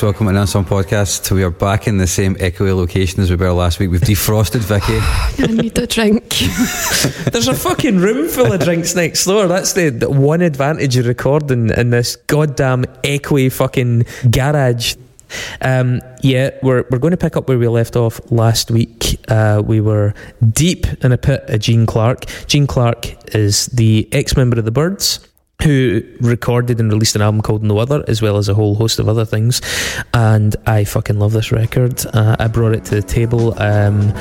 Hey folks, welcome to Unsung Podcast. We are back in the same echoey location as we were last week. We've defrosted Vicky. I need a drink. There's a fucking room full of drinks next door. That's the, the one advantage of recording in this goddamn echoey fucking garage. Um, yeah, we're we're going to pick up where we left off last week. Uh, we were deep in a pit of Gene Clark. Gene Clark is the ex member of the Byrds who recorded and released an album called No Other, as well as a whole host of other things. And I fucking love this record. Uh, I brought it to the table. Um,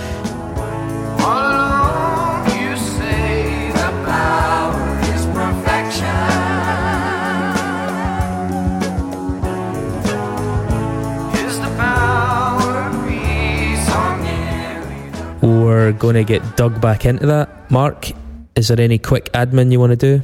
we're going to get dug back into that. Mark, is there any quick admin you want to do?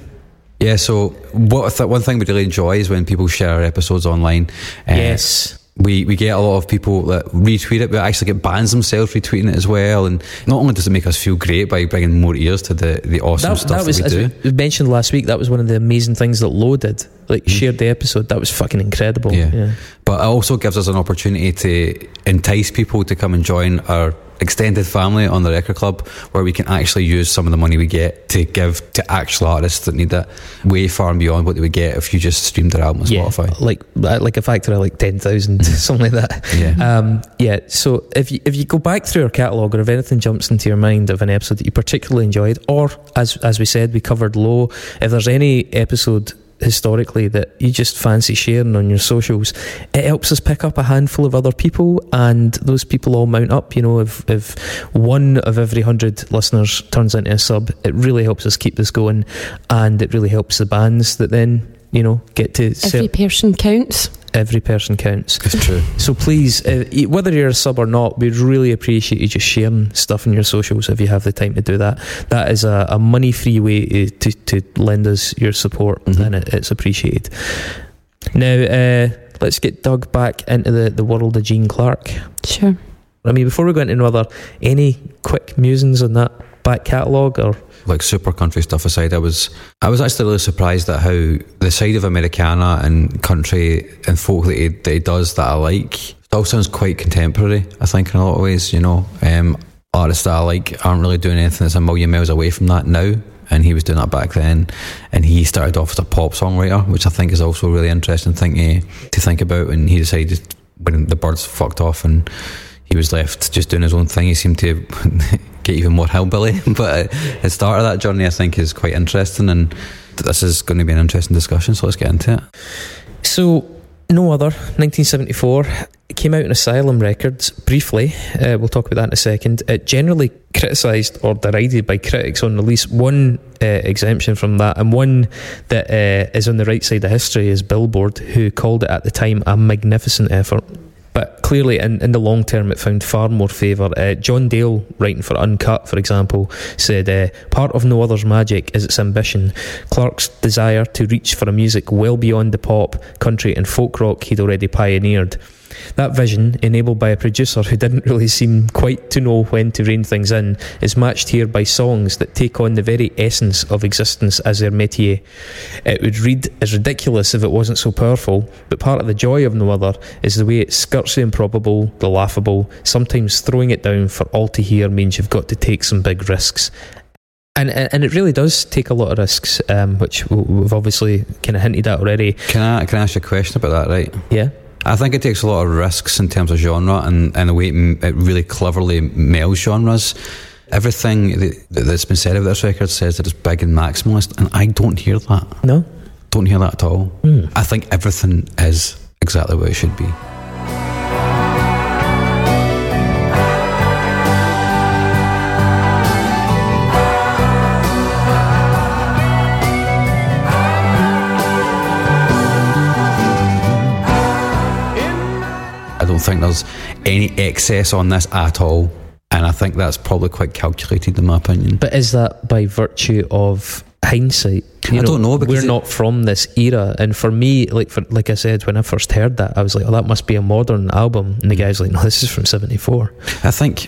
Yeah, so what th- one thing we really enjoy is when people share our episodes online. Uh, yes. We, we get a lot of people that retweet it, but actually get bands themselves retweeting it as well. And not only does it make us feel great by bringing more ears to the, the awesome That, stuff that that, we as do. we mentioned last week, that was one of the amazing things that Low did. Like, shared the episode. That was fucking incredible. Yeah. But it also gives us an opportunity to entice people to come and join our extended family on the record club where we can actually use some of the money we get to give to actual artists that need it way far and beyond what they would get if you just streamed their album on Yeah, Spotify. like like a factor of like ten thousand, something like that. Yeah. Um, yeah. So if you if you go back through our catalogue, or if anything jumps into your mind of an episode that you particularly enjoyed, or as as we said, we covered low. If there's any episode historically that you just fancy sharing on your socials, it helps us pick up a handful of other people, and those people all mount up. You know, if if one of every hundred listeners turns into a sub, it really helps us keep this going, and it really helps the bands that then. You know, get to sell- Every person counts. every person counts. It's true. So please, uh, whether you're a sub or not, we'd really appreciate you just sharing stuff in your socials if you have the time to do that. That is a, a money free way to, to, to lend us your support, Mhm. and it, it's appreciated. Now, uh, let's get dug back into the, the world of Gene Clark. Sure. I mean, before we go into No Other, any quick musings on that back catalogue or like super country stuff aside, I was I was actually really surprised at how the side of Americana and country and folk that he, that he does that I like It all sounds quite contemporary. I think in a lot of ways, you know, um, artists that I like aren't really doing anything that's a million miles away from that now. And he was doing that back then, and he started off as a pop songwriter, which I think is also a really interesting thing to, to think about. And he decided when the Byrds fucked off and he was left just doing his own thing. He seemed to get even more hillbilly. But the start of that journey, I think, is quite interesting, and this is going to be an interesting discussion. So let's get into it. So, no other. 1974. It came out in Asylum Records briefly. Uh, we'll talk about that in a second. It generally criticised or derided by critics on release. One uh, exemption from that, and one that uh, is on the right side of history, is Billboard, who called it at the time a magnificent effort. But clearly, in, in the long term, it found far more favour. Uh, John Dale, writing for Uncut, for example, said, uh, Part of No Other's magic is its ambition. Clark's desire to reach for a music well beyond the pop, country, and folk rock he'd already pioneered. That vision, enabled by a producer who didn't really seem quite to know when to rein things in, is matched here by songs that take on the very essence of existence as their métier. It would read as ridiculous if it wasn't so powerful, but part of the joy of No Other is the way it skirts the improbable, the laughable, sometimes throwing it down for all to hear means you've got to take some big risks. And, and and it really does take a lot of risks, um, which we've obviously kind of hinted at already. Can I can I ask you a question about that? Right. Yeah. I think it takes a lot of risks in terms of genre and, and the way it, it really cleverly melds genres. Everything that, that's been said about this record says that it's big and maximalist, and I don't hear that. No. Don't hear that at all. Hmm. I think everything is exactly what it should be. I don't think there's any excess on this at all. And I think that's probably quite calculated, in my opinion. But is that by virtue of hindsight? I don't know, because we're not from this era. And for me, like for like I said, when I first heard that, I was like, "Oh, that must be a modern album." And the guy's like, "No, this is from '74." I think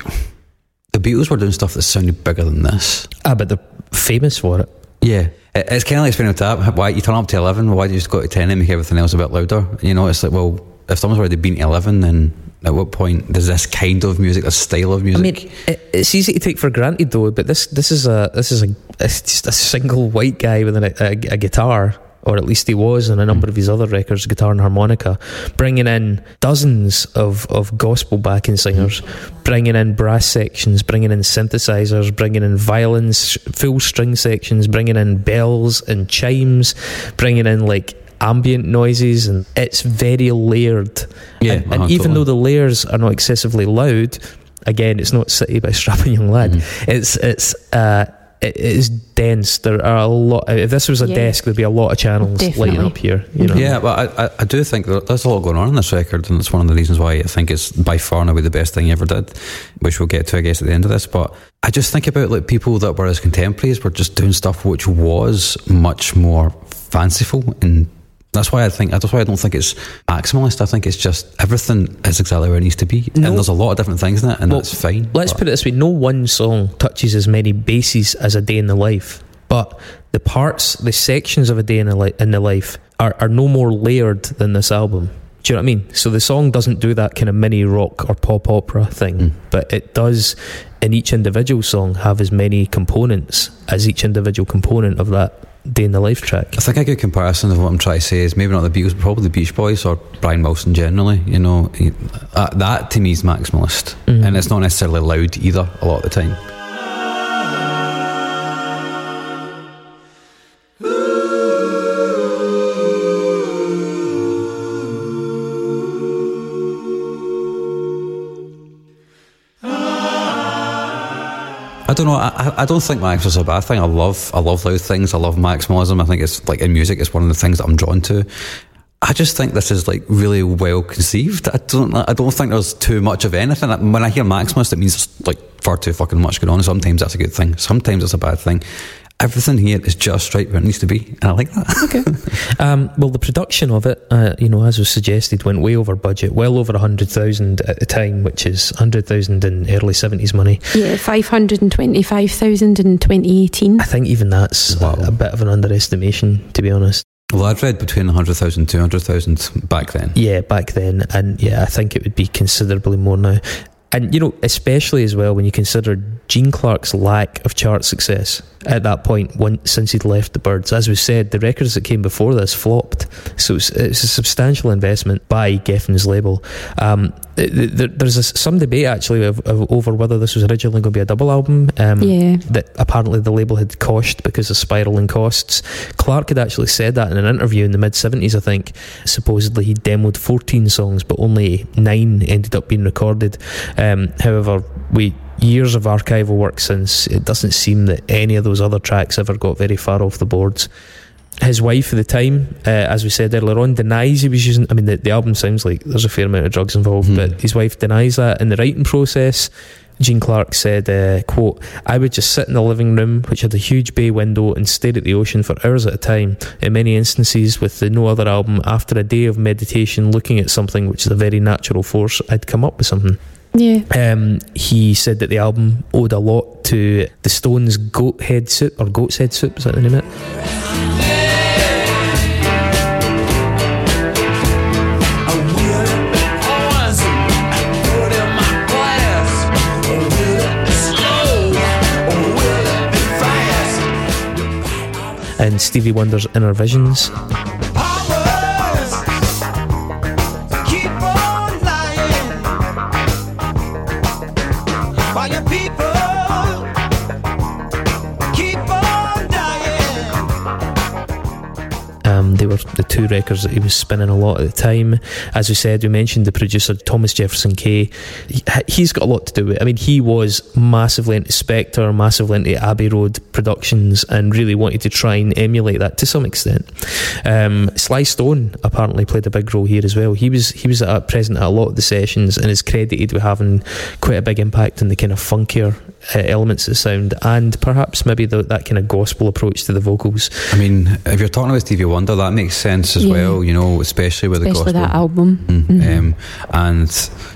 the Beatles were doing stuff that sounded bigger than this. Ah, but they're famous for it. Yeah. It- It's kind of like Spinal Tap. Why you turn up to 11, why do you just go to 10 and make everything else a bit louder? You know, it's like, well, if someone's already been to eleven, then at what point does this kind of music, this style of music? I mean, it, it's easy to take for granted though, but this this is a this is a it's just a single white guy with a, a, a guitar, or at least he was on a hmm. number of his other records, guitar and harmonica, bringing in dozens of of gospel backing hmm. singers, bringing in brass sections, bringing in synthesizers, bringing in violins, full string sections, bringing in bells and chimes, bringing in like ambient noises and it's very layered Yeah, and, and uh-huh, even totally. though the layers are not excessively loud, again, it's not City by Strapping Young Lad. Mm-hmm. It's it's uh, it is dense. There are a lot. If this was a Yeah. desk, there'd be a lot of channels Definitely. lighting up here. You know. Yeah, but I, I, I do think that there's a lot going on in this record, and it's one of the reasons why I think it's by far and away the best thing he ever did, which we'll get to, I guess, at the end of this. But I just think about like people that were his contemporaries were just doing stuff which was much more fanciful, and that's why I think that's why I don't think it's maximalist. I think it's just everything is exactly where it needs to be, No. and there's a lot of different things in it, and Well, that's fine. Let's But- put it this way: no one song touches as many bases as a day in the life, but the parts, the sections of a day in the, li- in the life are, are no more layered than this album. Do you know what I mean? So the song doesn't do that kind of mini rock or pop opera thing, Mm. but it does in each individual song have as many components as each individual component of that day in the life track. I think a good comparison of what I'm trying to say is maybe not the Beatles, but probably the Beach Boys or Brian Wilson generally. You know, uh, that to me is maximalist, Mhm. and it's not necessarily loud either. A lot of the time. Don't know. I, I- don't think Max is a bad thing. I love, I love loud things. I love maximalism. I think it's like in music, it's one of the things that I'm drawn to. I just think this is like really well conceived. I don't, I don't think there's too much of anything. When I hear maximalist, it means like far too fucking much going on. Sometimes that's a good thing. Sometimes it's a bad thing. Everything here is just right where it needs to be, and I like that. Um, well, the production of it, uh, you know, as was suggested, went way over budget, well over a hundred thousand at the time, which is hundred thousand in early seventies money. Yeah, 525,000 in 2018. I think even that's Wow. a, a bit of an underestimation, to be honest. well, I'd read between 100,000 and 200,000 back then. Yeah, back then, and yeah, I think it would be considerably more now. And you know, especially as well when you consider Gene Clark's lack of chart success at that point, when, since he'd left the Byrds. As we said, the records that came before this flopped, so it's, a substantial investment by Geffen's label. Um, there- there's a, some debate actually of, of, over whether this was originally going to be a double album. Um, Yeah. that apparently the label had coshed because of spiraling costs. Clark had actually said that in an interview in the mid 70s, I think. Supposedly he demoed 14 songs, but only nine ended up being recorded. Um, however, we years of archival work since, it doesn't seem that any of those other tracks ever got very far off the boards. His wife at the time, uh, as we said earlier on, denies he was using. I mean, the, the album sounds like there's a fair amount of drugs involved, Hmm. but his wife denies that in the writing process. Gene Clark said, uh, quote, I would just sit in the living room, which had a huge bay window, and stare at the ocean for hours at a time. In many instances, with the No Other album, after a day of meditation, looking at something which is a very natural force, I'd come up with something. Yeah. Um, he said that the album owed a lot to the Stones' Goat Head Soup, or Goat's Head Soup, is that the name of it? And Stevie Wonder's Innervisions. They were the two records that he was spinning a lot at the time. As we said, we mentioned the producer Thomas Jefferson Kaye. He, he's got a lot to do with it. I mean, he was massively into Spector, massively into Abbey Road Productions, and really wanted to try and emulate that to some extent. Um, Sly Stone apparently played a big role here as well. He was he was at, present at a lot of the sessions and is credited with having quite a big impact on the kind of funkier uh, elements of the sound and perhaps maybe the, that kind of gospel approach to the vocals. I mean, if you're talking about Stevie Wonder, that makes sense as Yeah. well, you know, especially with Especially the gospel. that album. Mm, Mhm. um, and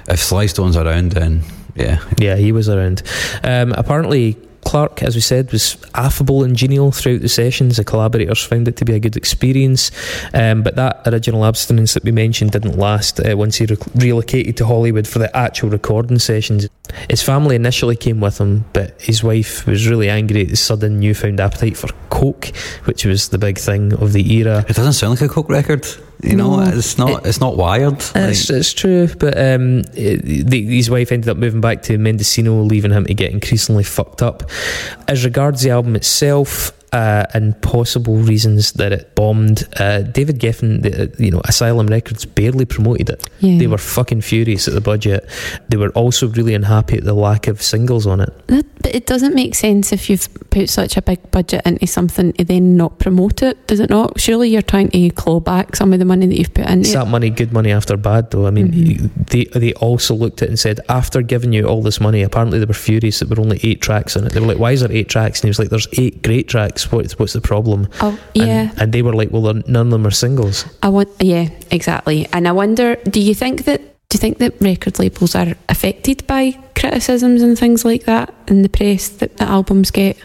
if Sly Stone's around, then yeah. Yeah, he was around. Um, apparently, Clark, as we said, was affable and genial throughout the sessions. The collaborators found it to be a good experience. Um, but that original abstinence that we mentioned didn't last uh, once he re- relocated to Hollywood for the actual recording sessions. His family initially came with him, but his wife was really angry at his sudden newfound appetite for coke, which was the big thing of the era. It doesn't sound like a Coke record. You know, No. it's not. it's not wired. It's, Like, it's true, but um, it, the, his wife ended up moving back to Mendocino, leaving him to get increasingly fucked up. As regards the album itself, uh, and possible reasons that it bombed, uh, David Geffen, the, you know, Asylum Records barely promoted it. Yeah. They were fucking furious at the budget. They were also really unhappy at the lack of singles on it. That, but it doesn't make sense if you've put such a big budget into something to then not promote it, does it not? Surely you're trying to claw back some of the money that you've put into It's it. that money, good money after bad, though. I mean, Mhm. they they also looked at it and said, after giving you all this money, apparently they were furious that there were only eight tracks on it. They were like, why is there eight tracks? And he was like, there's eight great tracks. What's what's the problem? Oh, yeah. And, they were like, well, none of them are singles. I want, yeah, exactly. And I wonder, do you think that do you think that record labels are affected by criticisms and things like that in the press that the albums get?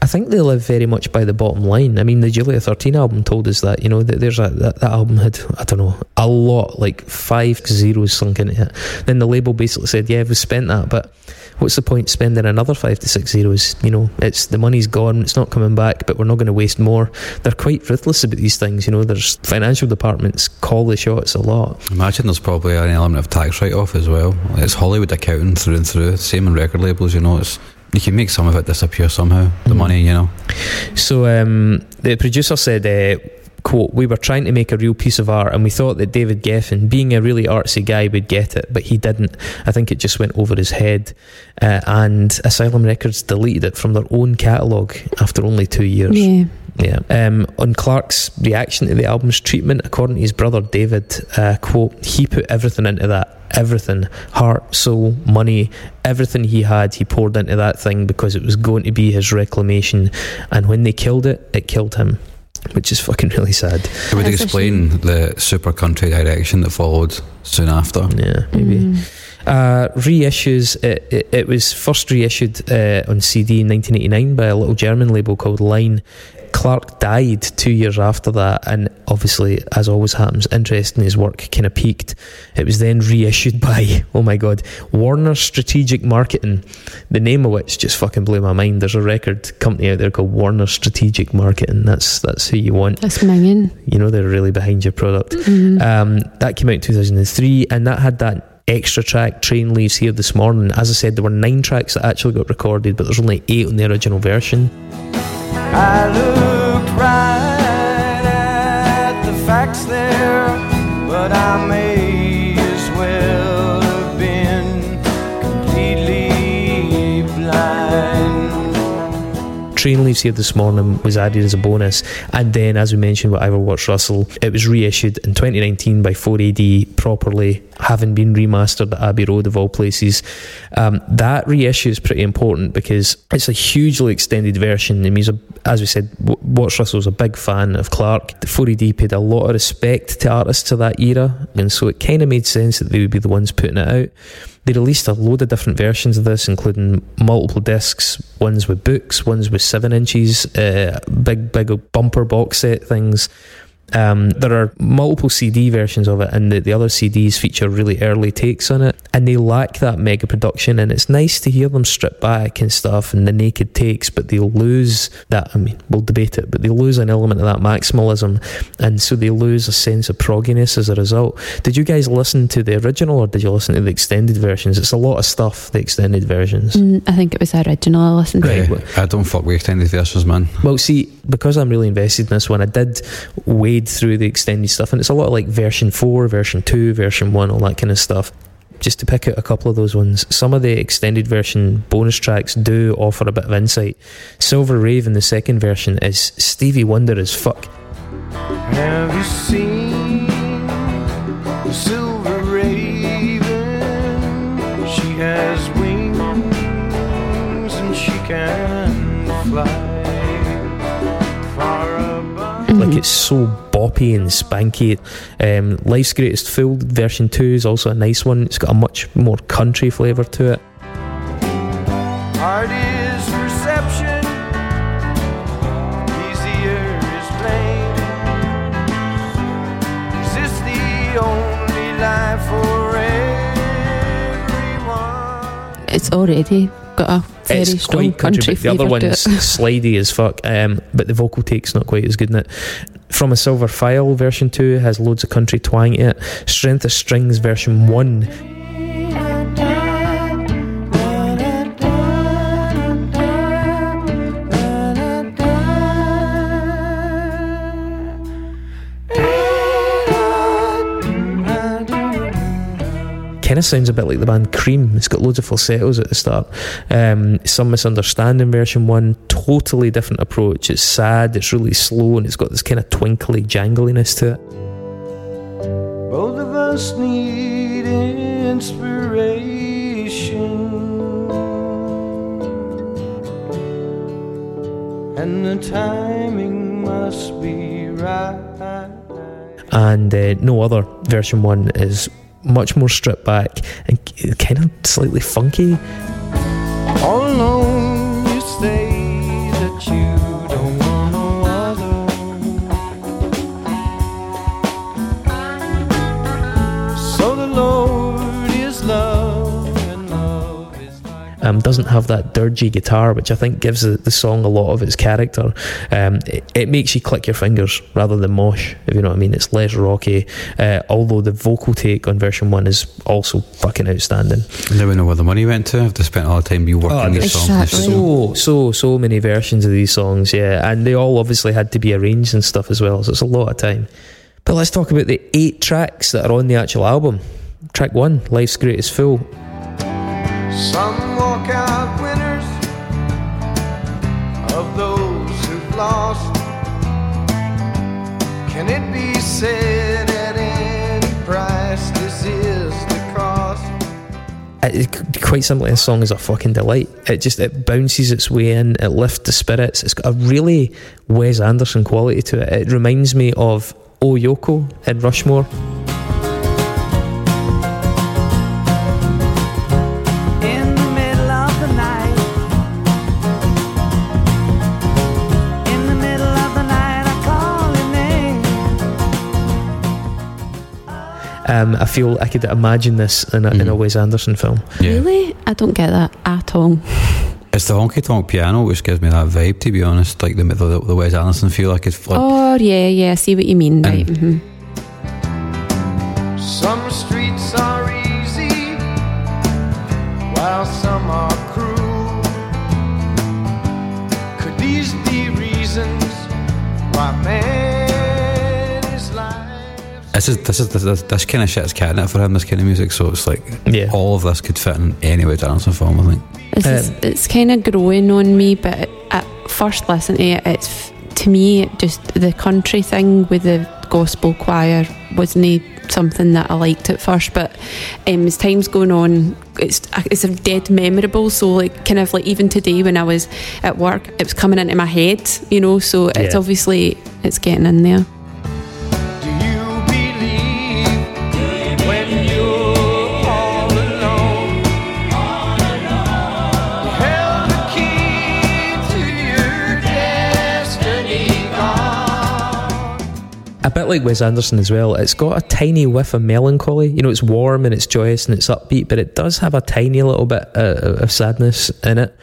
I think they live very much by the bottom line. I mean, the Julia 13 album told us that, you know, that there's a, that, that album had, I don't know, a lot, like five zeros sunk into it. Then the label basically said, yeah, we've spent that, but what's the point spending another five to six zeros? You know, it's the money's gone, it's not coming back, but we're not going to waste more. They're quite ruthless about these things, you know, there's financial departments call the shots a lot. imagine there's probably an element of tax write-off as well. It's Hollywood accounting through and through. Same in record labels. You know, it's you can make some of it disappear somehow. The Mhm. money, you know. So um, the producer said, uh, "quote We were trying to make a real piece of art, and we thought that David Geffen, being a really artsy guy, would get it, but he didn't. I think it just went over his head." Uh, and Asylum Records deleted it from their own catalogue after only two years. Yeah. Yeah. Um, on Clark's reaction to the album's treatment, according to his brother David, uh, quote, he put everything into that. Everything. Heart, soul, money, everything he had, he poured into that thing because it was going to be his reclamation. And when they killed it, it killed him. Which is fucking really sad. It would That's a explain the super country direction that followed soon after. Yeah, maybe. Mm. Uh, reissues. It, it, it was first reissued uh, on CD in 1989 by a little German label called Line. Clark died two years after that, and obviously, as always happens, interest in his work kind of peaked. It was then reissued by, oh my god, Warner Strategic Marketing, the name of which just fucking blew my mind. There's a record company out there called Warner Strategic Marketing. That's that's who you want. That's minging. You know they're really behind your product. Mhm. Um, that came out in 2003, and that had that extra track, Train Leaves Here This Morning. As I said, there were nine tracks that actually got recorded, but there's only eight on the original version. I looked right at the facts there, but I may Train Leaves Here This Morning was added as a bonus, and then, as we mentioned with Ivo Russell, it was reissued in 2019 by 4AD properly, having been remastered at Abbey Road of all places. Um, that reissue is pretty important because it's a hugely extended version. I mean, a, as we said, Watts-Russell's a big fan of Clark. The 4AD paid a lot of respect to artists of that era, and so it kind of made sense that they would be the ones putting it out. They released a load of different versions of this, including multiple discs, ones with books, ones with seven inches, uh, big, big bumper box set things. Um, there are multiple CD versions of it, and the, the other CDs feature really early takes on it, and they lack that mega production. And it's nice to hear them strip back and stuff, and the naked takes, but they'll lose that. I mean, we'll debate it, but they lose an element of that maximalism, and so they lose a sense of progginess as a result. Did you guys listen to the original, or did you listen to the extended versions? It's a lot of stuff. The extended versions. Mm, I think it was the original I listened to. Right. Yeah, I don't fuck with extended versions, man. Well, see, because I'm really invested in this one, I did wade through the extended stuff, and it's a lot of like version 4, version 2, version 1, all that kind of stuff. Just to pick out a couple of those ones, some of the extended version bonus tracks do offer a bit of insight. Silver Raven, the second version, is Stevie Wonder as fuck. Have you seen silver raven? She has wings and she can fly. Like it's so boppy and spanky. Um, Life's Greatest Fool version 2 is also a nice one. It's got a much more country flavour to it. It's already got a very it's strong quite country, country the other one's slidey as fuck. Um, but the vocal take's not quite as good in it. From a Silver Phial version two has loads of country twang in it. Strength of Strings version one kind of sounds a bit like the band Cream. It's got loads of falsettos at the start. Um, Some Misunderstanding version one, totally different approach. It's sad, it's really slow, and it's got this kind of twinkly jangliness to it. Both of us need inspiration. And the timing must be right. And uh, no other version one is much more stripped back and kind of slightly funky. All alone, doesn't have that dirgy guitar, which I think gives the, the song a lot of its character. Um, it, it makes you click your fingers rather than mosh, if you know what I mean. It's less rocky, uh, although the vocal take on version one is also fucking outstanding. Now we know where the money went to. I've they spent all the time reworking Oh, these songs. exactly. So, so, so many versions of these songs, yeah, and they all obviously had to be arranged and stuff as well, so it's a lot of time. But let's talk about the eight tracks that are on the actual album. Track one, Life's Greatest Fool. Some lost. Can it be said at any price this is the cost? It, quite simply, this song is a fucking delight. It just it bounces its way in. It lifts the spirits. It's got a really Wes Anderson quality to it. It reminds me of Oh Yoko in Rushmore. Um, I feel I could imagine this in a, in a Mhm. Wes Anderson film. Yeah. Really? I don't get that at all. It's the honky tonk piano which gives me that vibe, to be honest. Like the the, the Wes Anderson feel. I could like, oh, yeah, yeah, I see what you mean. Right. And- mhm. Some streets This is this is this, this kind of shit's catnip for him. This kind of music, so it's like Yeah. all of this could fit in any Wes Anderson film. I think. It's, just- it's kind of growing on me, but at first listen to it, it's to me it just the country thing with the gospel choir wasn't something that I liked at first, but um, as time's going on, it's it's a dead memorable. So like kind of like even today when I was at work, it was coming into my head, you know. So it's Yeah. obviously it's getting in there. A bit like Wes Anderson as well. It's got a tiny whiff of melancholy. You know, it's warm and it's joyous and it's upbeat, but it does have a tiny little bit uh, of sadness in it.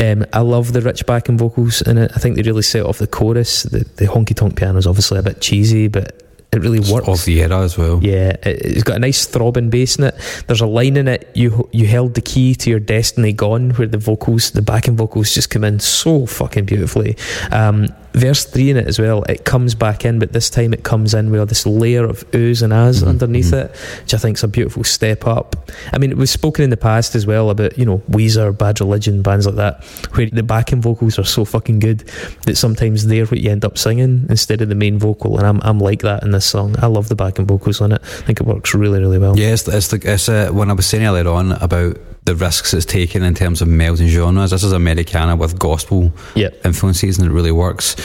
Um, I love the rich backing vocals in it. I think they really set off the chorus. The, the honky tonk piano is obviously a bit cheesy, but it really works. Of the era as well. Yeah, it- it's got a nice throbbing bass in it. There's a line in it, you you held the key to your destiny gone, where the vocals, the backing vocals just come in so fucking beautifully. Um, verse 3 in it as well, it comes back in, but this time it comes in with this layer of oohs and ahs Mhm, underneath mhm. it, which I think is a beautiful step up. I mean, we've spoken in the past as well about, you know, Weezer, Bad Religion, bands like that, where the backing vocals are so fucking good that sometimes they're what you end up singing instead of the main vocal, and I'm, I'm like that in this song. I love the backing vocals on it. I think it works really, really well. Yeah, it's, it's, the, it's uh, when I was saying earlier on about the risks it's taken in terms of melding genres. This is Americana with gospel Yep. influences, and it really works.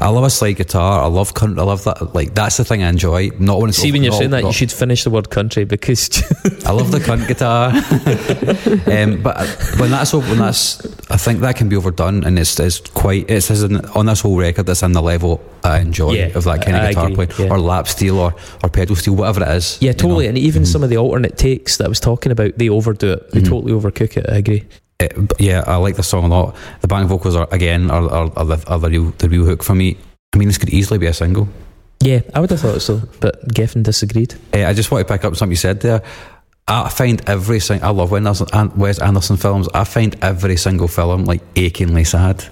I love a slide guitar. I love country. I love that. Like that's the thing I enjoy. Not when it's See, when you're not- saying that, you should finish the word country because I love the cunt guitar. um, but when that's when that's I think that can be overdone, and it's, it's quite it's isn't on this whole record. That's in the level I enjoy Yeah, of that kind of I guitar agree, playing, yeah. or lap steel, or or pedal steel, whatever it is. Yeah, you totally. know. And even Mhm. some of the alternate takes that I was talking about, they overdo it. They Mhm. totally overcook it. I agree. It- yeah, I like the song a lot. The backing vocals are again are, are, are, the, are the real the real hook for me. I mean, this could easily be a single. Yeah, I would have thought so, but Geffen disagreed. Uh, I just want to pick up something you said there. I find every sing- I love Wes Anderson, Wes Anderson films. I find every single film like achingly sad.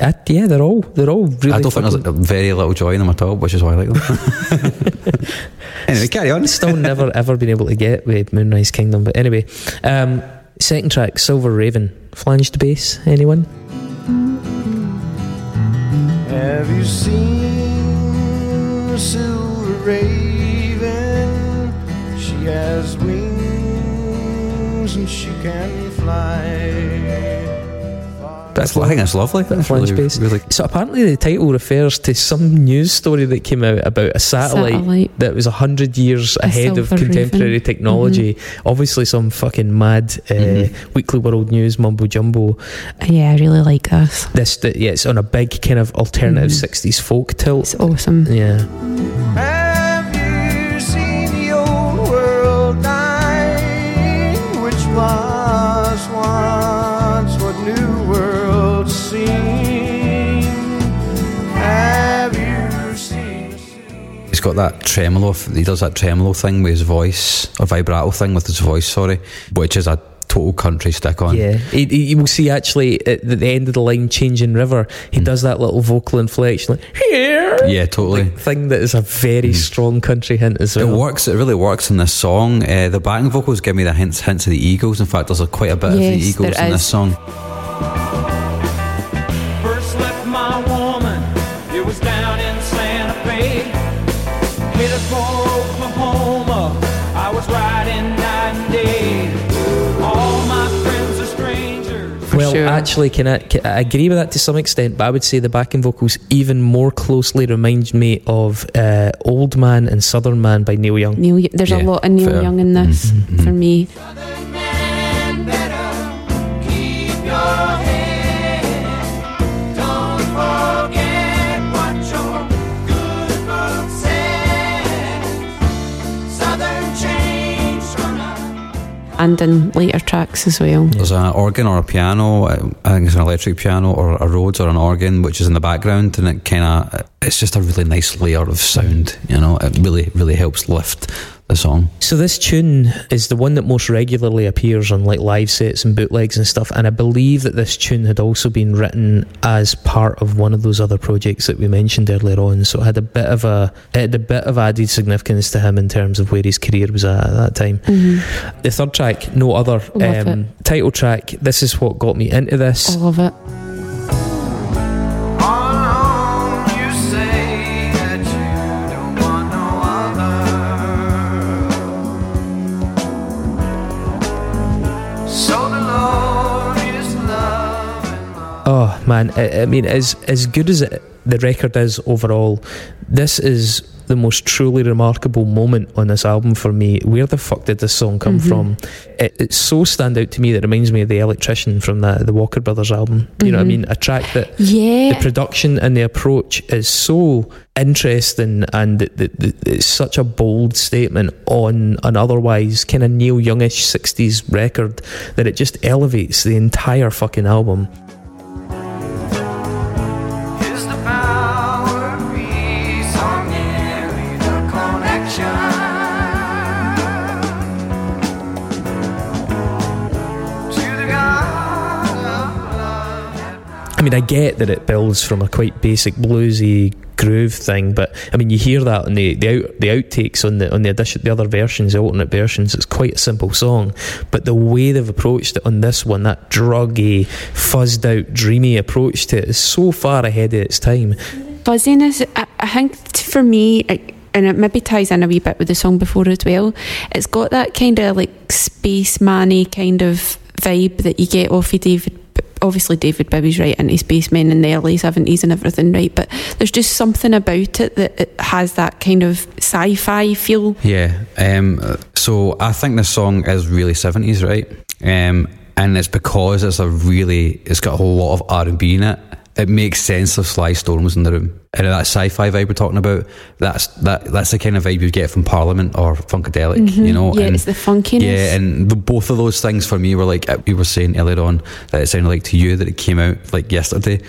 Uh, yeah, they're all they're all really. I don't think fucking- there's very little joy in them at all, which is why I like them. anyway, carry on. Still never ever been able to get with Moonrise Kingdom. But anyway, um, second track, Silver Raven, flanged bass. Anyone? Have you seen a silver raven? She has wings and she can fly. That's, I think that's lovely. That's flange really, bass. really So apparently the title refers to some news story that came out about a satellite, Satellite. that was hundred years A ahead of contemporary raven. technology. Obviously, some fucking mad uh, Mhm. Weekly World News mumbo jumbo. Yeah, I really like this. This, that yeah, it's on a big kind of alternative Mhm. '60s folk tilt. It's awesome. Yeah, got that tremolo. He does that tremolo thing with his voice, or vibrato thing with his voice. Sorry, which is a total country stick on. yeah. He, he- you will see actually at the end of the line, "Changing River," he Mm. does that little vocal inflection, like here. Yeah, totally. Like, thing that is a very Mm. strong country hint as well. It works. It really works in this song. Uh, the backing vocals give me the hints, hints of the Eagles. In fact, there's a, quite a bit of the Eagles there in this song. Actually, can I, can I agree with that to some extent, but I would say the backing vocals even more closely remind me of uh, "Old Man" and "Southern Man" by Neil Young. Neil, there's Yeah, a lot of Neil fair. Young in this Mhm, for me. And in later tracks as well. There's an organ or a piano. I think it's an electric piano or a Rhodes or an organ, which is in the background, and it kind of it's just a really nice layer of sound. You know, it really really helps lift the song. So this tune is the one that most regularly appears on like live sets and bootlegs and stuff. And I believe that this tune had also been written as part of one of those other projects that we mentioned earlier on. So it had a bit of a it had a bit of added significance to him in terms of where his career was at at that time. hmm The third track, no other um, title track. This is what got me into this. I love it. Man, I, I mean, as as good as it, the record is overall, this is the most truly remarkable moment on this album for me. Where the fuck did this song come Mhm. from? It, it's so stand out to me that it reminds me of the Electrician from the the Walker Brothers album. You know what I Mhm. mean? A track that Yeah. the production and the approach is so interesting and it, it- it's such a bold statement on an otherwise kind of Neil Youngish 60s record that it just elevates the entire fucking album. Mean, I get that it builds from a quite basic bluesy groove thing, but I mean, you hear that on the the, out, the outtakes on the on the addition, the other versions, the alternate versions. It's quite a simple song, but the way they've approached it on this one, that druggy, fuzzed out, dreamy approach to it, is so far ahead of its time. Fuzziness, I, I think for me, and it maybe ties in a wee bit with the song before as well, it's got that kind of like space manny kind of vibe that you get off of David. Obviously, David Bowie's right into Spacemen in the early 70s and everything, right? But there's just something about it that it has that kind of sci fi feel. Yeah. Um, so I think this song is really 70s, right? Um, and it's because it's a really it's got a whole lot of R and B in it. It makes sense if Sly Stone was in the room, and that sci-fi vibe we're talking about. That's that that's the kind of vibe you get from Parliament or Funkadelic, you know. Mm-hmm. Yeah, and- it's the funkiness. yeah, and the, both of those things for me were like we were saying earlier on that it sounded like to you that it came out like yesterday.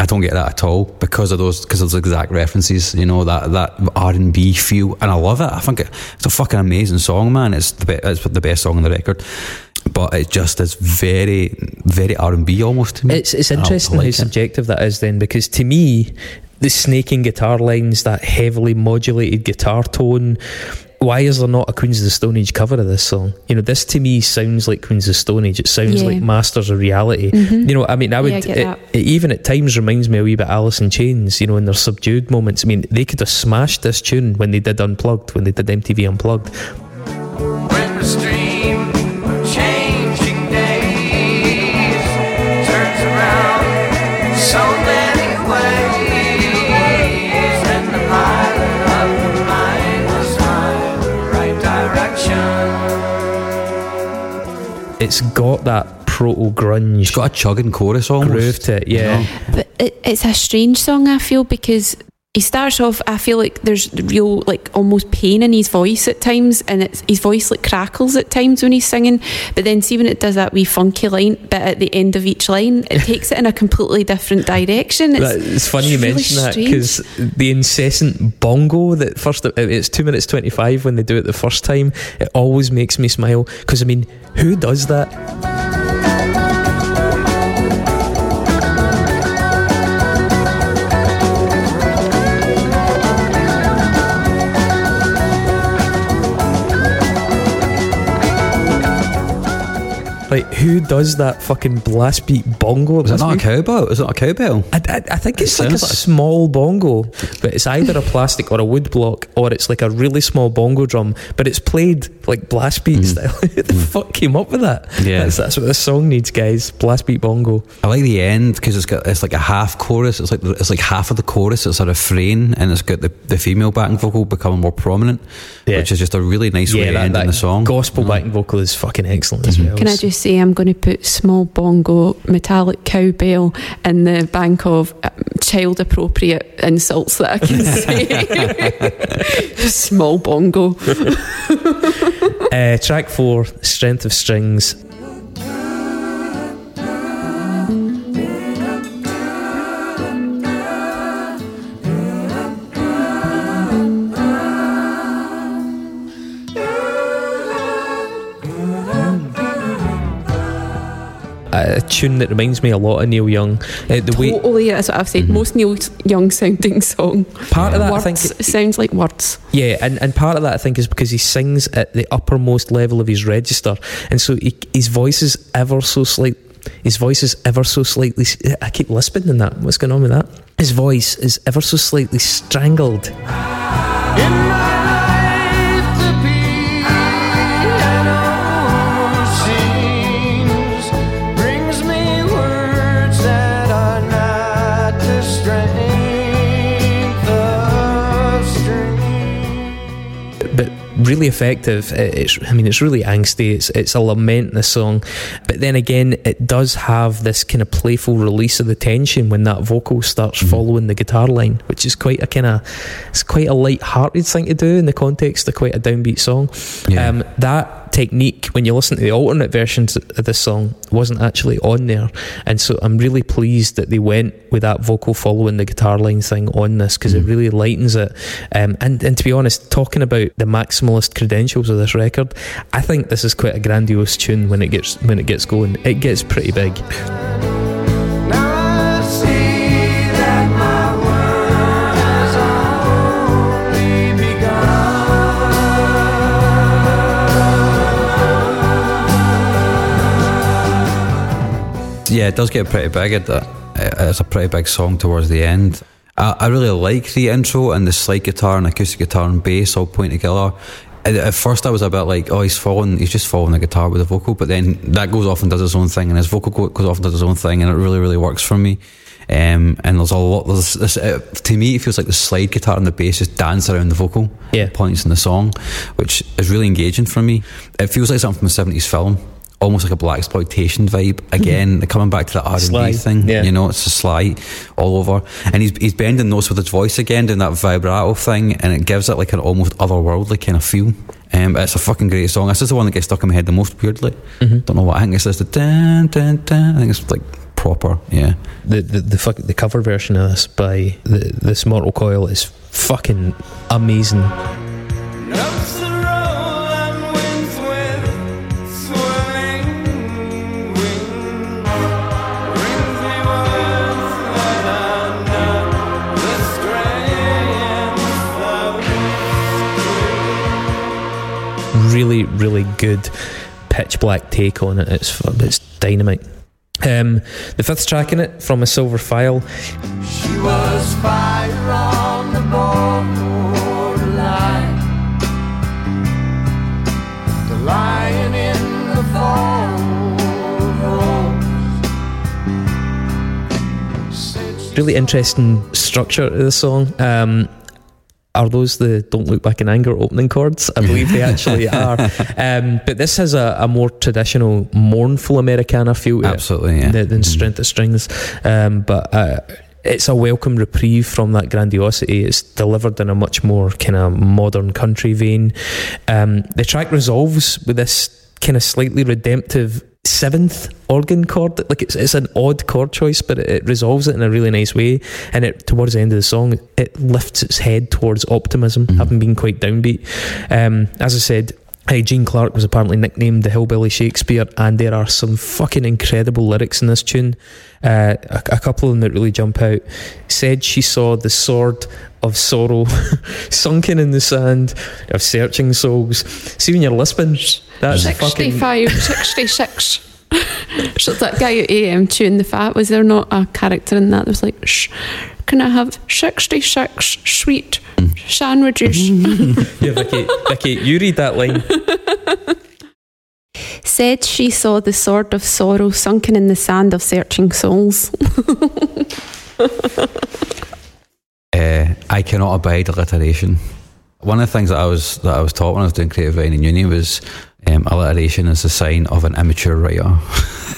I don't get that at all because of those because of those exact references. You know that that R and B feel, and I love it. I think it, it's a fucking amazing song, man. It's the be- it's the best song on the record. But it just is very, very R and B almost to me. It's it's I- I interesting like how it. subjective that is then because to me the snaking guitar lines, that heavily modulated guitar tone. Why is there not a Queens of the Stone Age cover of this song? You know, this to me sounds like Queens of the Stone Age. It sounds Yeah. like Masters of Reality. Mm-hmm. You know, I mean, I would Yeah, I it- it even at times reminds me a wee bit Alice in Chains. You know, in their subdued moments. I mean, they could have smashed this tune when they did Unplugged, when they did MTV Unplugged. When It's got that proto grunge It's got a chugging chorus almost. groove to it. you Yeah. know? But it, it's a strange song, I feel, because he starts off. I feel like there's real, like almost pain in his voice at times, and it's his voice like crackles at times when he's singing. But then, see when it does that wee funky line bit at the end of each line, it takes it in a completely different direction. It's, It's funny you really mention that because the incessant bongo that first it's two minutes twenty five when they do it the first time. It always makes me smile because I mean, who does that? Like who does that fucking blast beat bongo? Is it That's not a me- cowbell? Is it not a cowbell? I, I, I think it's It like a like- small bongo, but it's either a plastic or a wood block, or it's like a really small bongo drum, but it's played like blast beat mm-hmm. style. Who the mm. fuck came up with that? Mm. Yeah. that's, that's what this song needs, guys. Blast beat bongo. I like the end because it's got it's like a half chorus. It's like it's like half of the chorus. It's a refrain, and it's got the, the female backing vocal becoming more prominent, Yeah. which is just a really nice way to end in the song. gospel mm. backing vocal is fucking excellent as mm-hmm. well. Can I just say, I'm going to put small bongo, metallic cowbell in the bank of uh, child appropriate insults that I can say. small bongo. Uh, track four, Strength of Strings. A tune that reminds me a lot of Neil Young. Uh, the way Totally, that's what I've said. Most Neil Young sounding song. part of that, words, I think, it sounds like words. Yeah, and, and part of that I think is because he sings at the uppermost level of his register, and so he, his voice is ever so slight. His voice is ever so slightly. I keep lisping in that. What's going on with that? His voice is ever so slightly strangled. Really effective. It's, I mean, it's really angsty. It's, it's a lament. This song, but then again, it does have this kind of playful release of the tension when that vocal starts following the guitar line, which is quite a kind of, it's quite a light-hearted thing to do in the context of quite a downbeat song. Yeah. Um, that technique, when you listen to the alternate versions of this song, wasn't actually on there, and so I'm really pleased that they went with that vocal following the guitar line thing on this because it really lightens it. Um, and and to be honest, talking about the maximalist credentials of this record, I think this is quite a grandiose tune when it gets when it gets going. It gets pretty big. Yeah, it does get pretty big. It, uh, it's a pretty big song towards the end. I, I really like the intro and the slide guitar and acoustic guitar and bass all point together. At, at first, I was a bit like, "Oh, he's following, he's just following the guitar with the vocal," but then that goes off and does its own thing, and his vocal go- goes off and does its own thing, and it really, really works for me. Um, and there's a lot. There's this, uh, to me, it feels like the slide guitar and the bass just dance around the vocal Yeah. points in the song, which is really engaging for me. It feels like something from a seventies film almost like a blaxploitation vibe. Again, coming back to the R and B thing. yeah. You know, it's a sly all over, and he's he's bending notes with his voice again, doing that vibrato thing, and it gives it like an almost otherworldly kind of feel. Um, it's a fucking great song. This is the one that gets stuck in my head the most weirdly. Don't know what I think it's just the dun, dun, dun. I think it's like proper. Yeah. The the the, fuck, the cover version of this by the, this Mortal Coil is fucking amazing. Really, good pitch black take on it. It's it's dynamite. Um, the fifth track in it From a Silver Phial. She was fire on the borderline. The lion in the forest. Really interesting structure to the song. Um, are those the "Don't Look Back in Anger" opening chords? I believe they actually are. Um, but this has a, a more traditional, mournful Americana feel to it. Absolutely, yeah. than, than Strength of Strings. Um, but uh, it's a welcome reprieve from that grandiosity. It's delivered in a much more kind of modern country vein. Um, the track resolves with this kind of slightly redemptive seventh organ chord. Like it's it's an odd chord choice, but it, it resolves it in a really nice way. And it towards the end of the song, it lifts its head towards optimism, having been quite downbeat. Um, as I said. Hey, Gene Clark was apparently nicknamed the Hillbilly Shakespeare, and there are some fucking incredible lyrics in this tune. Uh, a, a couple of them that really jump out. Said she saw the sword of sorrow sunken in the sand of searching souls. See when you're lisping, that's fucking 65, 66. so that guy at AM tune the fat was there not a character in that that was like shh can I have 66 sweet sandwiches yeah, Vicky. Vicky, you read that line. said she saw the sword of sorrow sunken in the sand of searching souls Uh, I cannot abide alliteration. One of the things that I was that I was taught when I was doing creative writing in uni was um, alliteration is a sign of an immature writer.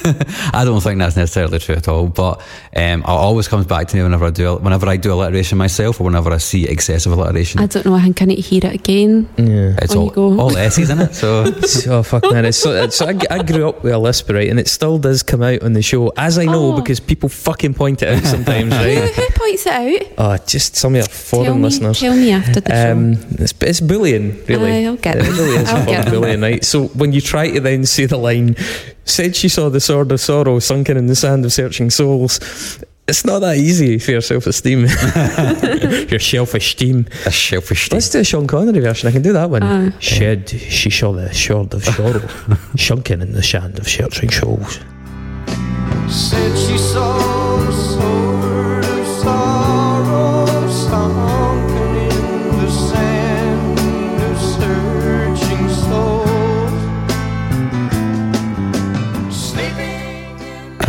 I don't think that's necessarily true at all, but um, it always comes back to me whenever I do whenever I do alliteration myself or whenever I see excessive alliteration. I don't know I think I need to hear it again Yeah. it's all, you go. all S's in it, so Oh fuck man! It's so, so I, I grew up with a lisp, right, and it still does come out on the show, as I know Oh. because people fucking point it out sometimes, who, right? who points it out Oh, just some of your foreign tell me, listeners. tell me after the show Um, it's, it's bullying, really. Aye, I'll get it them. really is I'll get them. bullying, right? So when you try to then say the line, said she saw the sword of sorrow sunken in the sand of searching souls. It's not that easy for your self-esteem. your self-esteem. a selfish Let's do a Sean Connery version. I can do that one. Aye. Shed, she saw the sword of sorrow, sunken in the sand of searching souls. Said she saw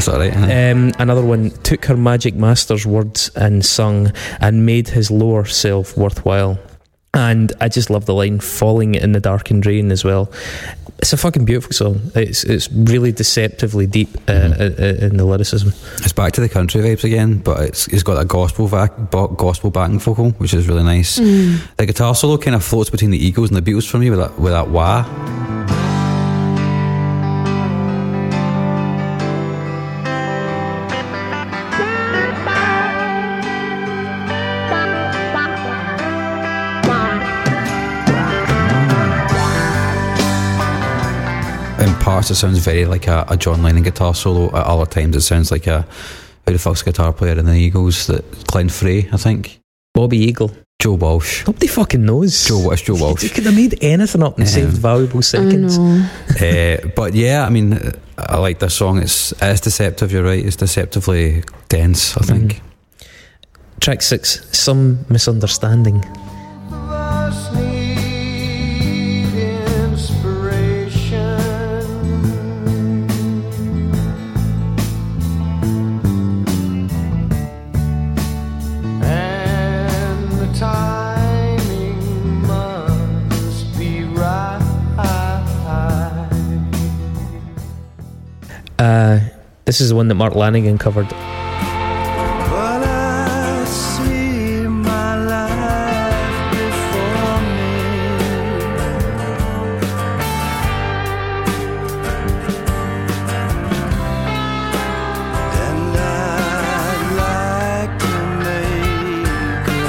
That's all right. huh? Um, another one took her magic master's words and sung and made his lower self worthwhile. And I just love the line "falling in the darkened rain" as well. It's a fucking beautiful song. It's it's really deceptively deep uh, uh, in the lyricism. It's back to the country vibes again, but it's it's got a gospel back, bo- gospel backing vocal, which is really nice. The guitar solo kind of floats between the Eagles and the Beatles for me with that with that wah. In parts, it sounds very like a, a John Lennon guitar solo. At other times, it sounds like a who the fuck's guitar player in the Eagles? That Glenn Frey, I think. Bobby Eagle. Joe Walsh. Nobody fucking knows. Joe, Walsh. Joe You Walsh. could have made anything up and Yeah. saved valuable I seconds. know uh, but yeah, I mean, I like this song. It's it's deceptive. You're right. It's deceptively dense. I think. Track six, some misunderstanding. This is the one that Mark Lanegan covered. But I see my life before me. And I'd like to make a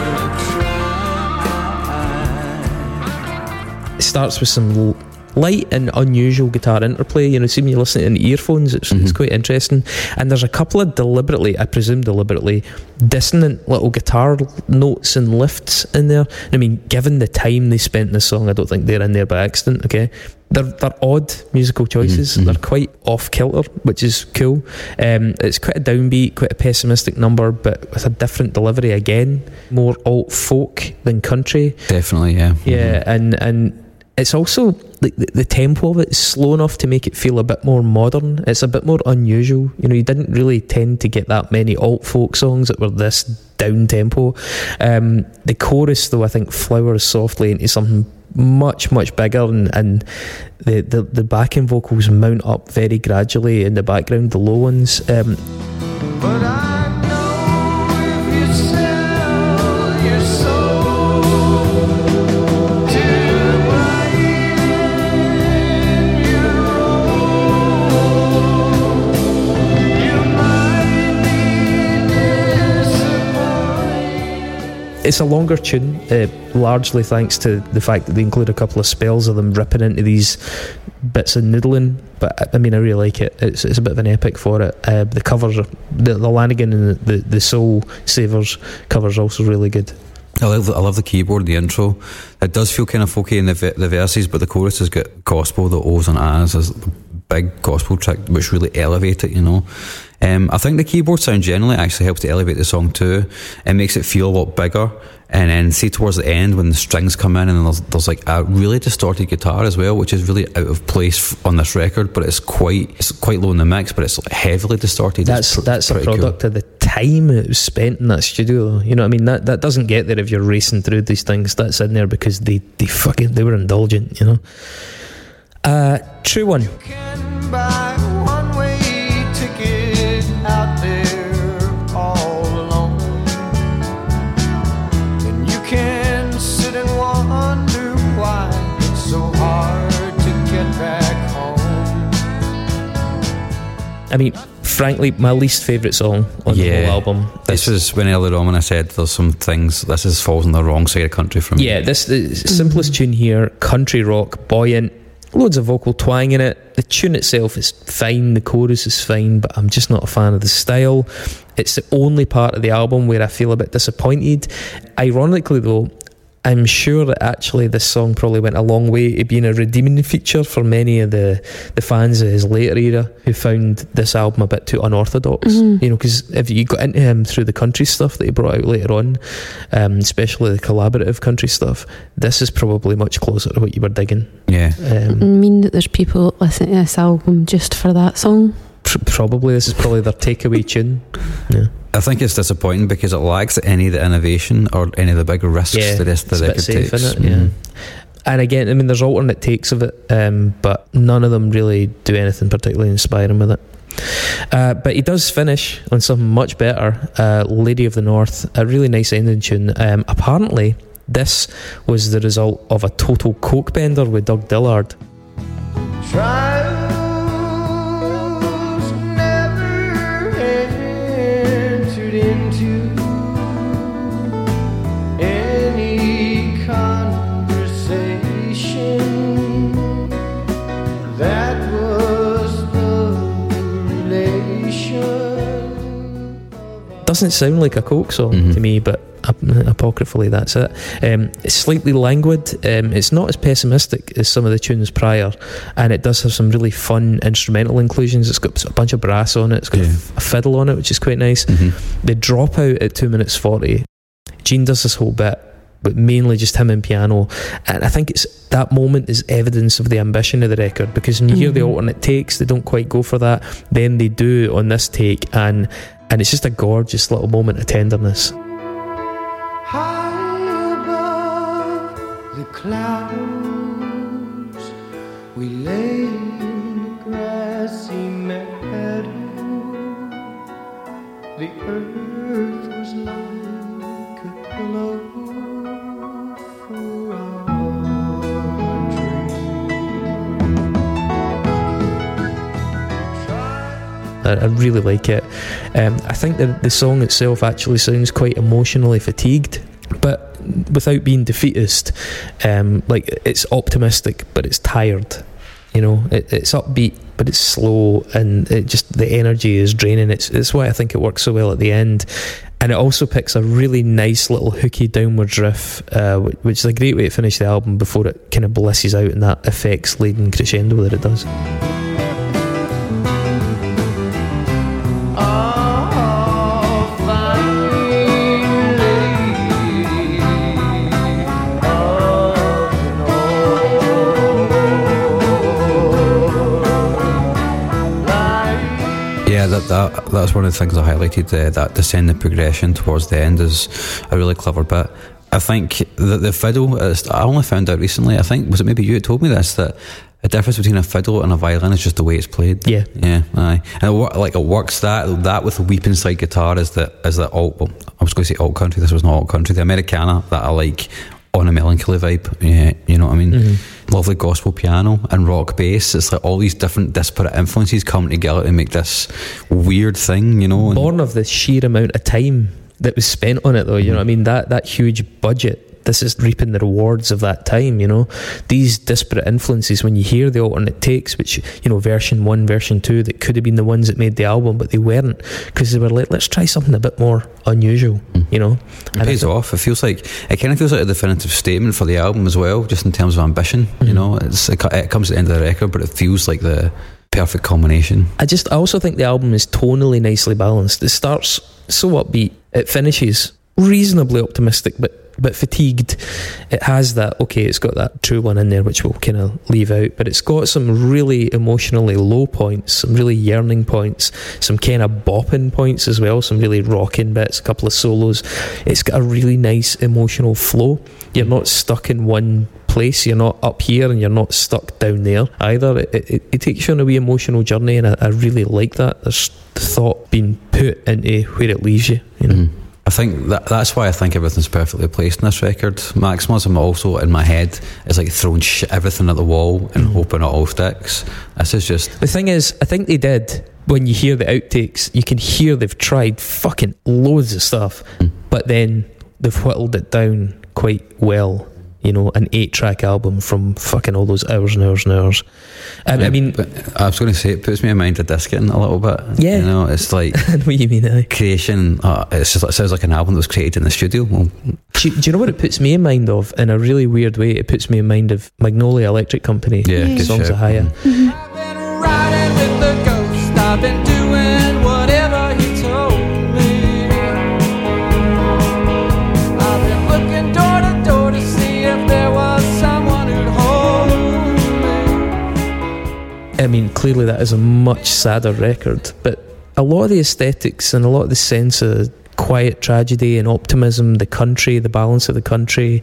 try. It starts with some light and unusual guitar interplay. You know, see when you listen in earphones, it's, it's mm-hmm. quite interesting. And there's a couple of deliberately, I presume deliberately, dissonant little guitar notes and lifts in there. I mean, given the time they spent in the song, I don't think they're in there by accident. Okay, they're they're odd musical mm-hmm, choices. Mm-hmm. They're quite off kilter, which is cool. Um, it's quite a downbeat, quite a pessimistic number, but with a different delivery again, more alt folk than country. Definitely, yeah. Yeah, and and it's also the, the tempo of it is slow enough to make it feel a bit more modern. It's a bit more unusual. You know, you didn't really tend to get that many alt folk songs that were this down tempo. Um, the chorus, though, I think flowers softly into something much much bigger, and, and the, the the backing vocals mount up very gradually in the background. The low ones. Um, it's a longer tune, uh, largely thanks to the fact that they include a couple of spells of them ripping into these bits of noodling. But I- mean, I really like it. It's, it's a bit of an epic for it. Uh, the covers, the, the Lanegan and the, the, Soul Savers covers also really good. I love, the, I love the keyboard, the intro. It does feel kind of folky in the, the verses, but the chorus has got gospel, the O's and A's, big gospel track which really elevate it, you know. Um, I think the keyboard sound generally actually helps to elevate the song too. It makes it feel a lot bigger. And then see towards the end when the strings come in and there's, there's like a really distorted guitar as well, which is really out of place on this record, but it's quite it's quite low in the mix, but it's heavily distorted. That's pr- that's a pretty cool. product of the time it was spent in that studio. You know what I mean? That that doesn't get there if you're racing through these things. That's in there because they they fucking they were indulgent. You know. Uh, true one. can buy a one-way ticket out there all alone. And you can sit and wonder why it's so hard to get back home. I mean, frankly, my least favourite song on the whole album. This is when earlier on when I said there's some things, this is falls on the wrong side of country for me. Yeah, this the simplest tune here, country rock, buoyant, loads of vocal twang in it. The tune itself is fine, the chorus is fine, but I'm just not a fan of the style. It's the only part of the album where I feel a bit disappointed. Ironically, though, I'm sure that actually this song probably went a long way to being a redeeming feature for many of the, the fans of his later era who found this album a bit too unorthodox. You know, because if you got into him through the country stuff that he brought out later on, um, especially the collaborative country stuff, this is probably much closer to what you were digging. Yeah. I Um, mean that there's people listening to this album just for that song. pr- probably this is probably their takeaway tune. Yeah. I think it's disappointing because it lacks any of the innovation or any of the big risks Yeah, the rest of it's the a bit record safe, takes. innit? Yeah. Mhm. And again, I mean, there's alternate takes of it, um, but none of them really do anything particularly inspiring with it. Uh, but he does finish on something much better, uh, "Lady of the North," a really nice ending tune. Um, apparently, this was the result of a total coke bender with Doug Dillard. Trials Doesn't sound like a coke song Mhm. to me, but ap- apocryphally, that's it. Um, it's slightly languid. Um, it's not as pessimistic as some of the tunes prior, and it does have some really fun instrumental inclusions. It's got a bunch of brass on it. It's got a Yeah. a fiddle on it, which is quite nice. Mhm. They drop out at two minutes forty. Gene does this whole bit, but mainly just him and piano. And I think it's that moment is evidence of the ambition of the record because when you hear the Mhm. alternate takes, they don't quite go for that. Then they do on this take, and and it's just a gorgeous little moment of tenderness. High above the clouds, we lay in the grassy meadow. The earth I, I really like it. Um, I think that the song itself actually sounds quite emotionally fatigued, but without being defeatist. Um, like it's optimistic, but it's tired. You know, it, it's upbeat, but it's slow, and it just the energy is draining. It's it's why I think it works so well at the end. And it also picks a really nice little hooky downwards riff, uh, which is a great way to finish the album before it kind of blisses out in that effects laden crescendo that it does. That, that that's one of the things I highlighted. Uh, that descending progression towards the end is a really clever bit. I think that the fiddle. Is, I only found out recently. I think was it maybe you that told me this that the difference between a fiddle and a violin is just the way it's played. Yeah. yeah, aye. And it, like it works that that with the weeping side guitar is the is the alt. Well, I was going to say alt country. This was not alt country. The Americana that I like on a melancholy vibe. Yeah, you know what I mean. Mm-hmm. Lovely gospel piano and rock bass. It's like all these different disparate influences come together to make this weird thing. You know. born of the sheer amount of time that was spent on it though you know what i mean that that huge budget this is reaping the rewards of that time you know these disparate influences when you hear the alternate takes which you know version 1 version 2 that could have been the ones that made the album but they weren't because they were like let's try something a bit more unusual you know It pays I thi- off. It feels like it kind of feels like a definitive statement for the album as well, just in terms of ambition. You Mhm. know, it's it, it comes at the end of the record, but it feels like the perfect culmination. I just I also think the album is tonally nicely balanced. It starts so upbeat, it finishes reasonably optimistic but but fatigued. It has that okay, it's got that true one in there which we'll kind of leave out, but it's got some really emotionally low points, some really yearning points, some kind of bopping points as well, some really rocking bits, a couple of solos. It's got a really nice emotional flow. You're not stuck in one place. You're not up here and you're not stuck down there either. It, it, it takes you on a wee emotional journey, and I, I really like that. There's thought being put into where it leaves you. You know, Mhm. I think that that's why I think everything's perfectly placed in this record. Maximism also in my head is like throwing sh- everything at the wall and Mhm. hoping it all sticks. This is just the thing is, I think they did. When you hear the outtakes, you can hear they've tried fucking loads of stuff, Mm. but then they've whittled it down quite well. You know, an eight-track album from fucking all those hours and hours and hours. Um, I mean, I was going to say it puts me in mind of Diskin a little bit. Yeah. you know, it's like what you mean. aye. creation. Uh, it's just, it sounds like an album that was created in the studio. Well, Do, do you know what it puts me in mind of? In a really weird way, it puts me in mind of Magnolia Electric Company. yeah, Yeah. good Songs shout. of Haya. Mhm. I mean, clearly that is a much sadder record, but a lot of the aesthetics and a lot of the sense of quiet tragedy and optimism, the country, the balance of the country,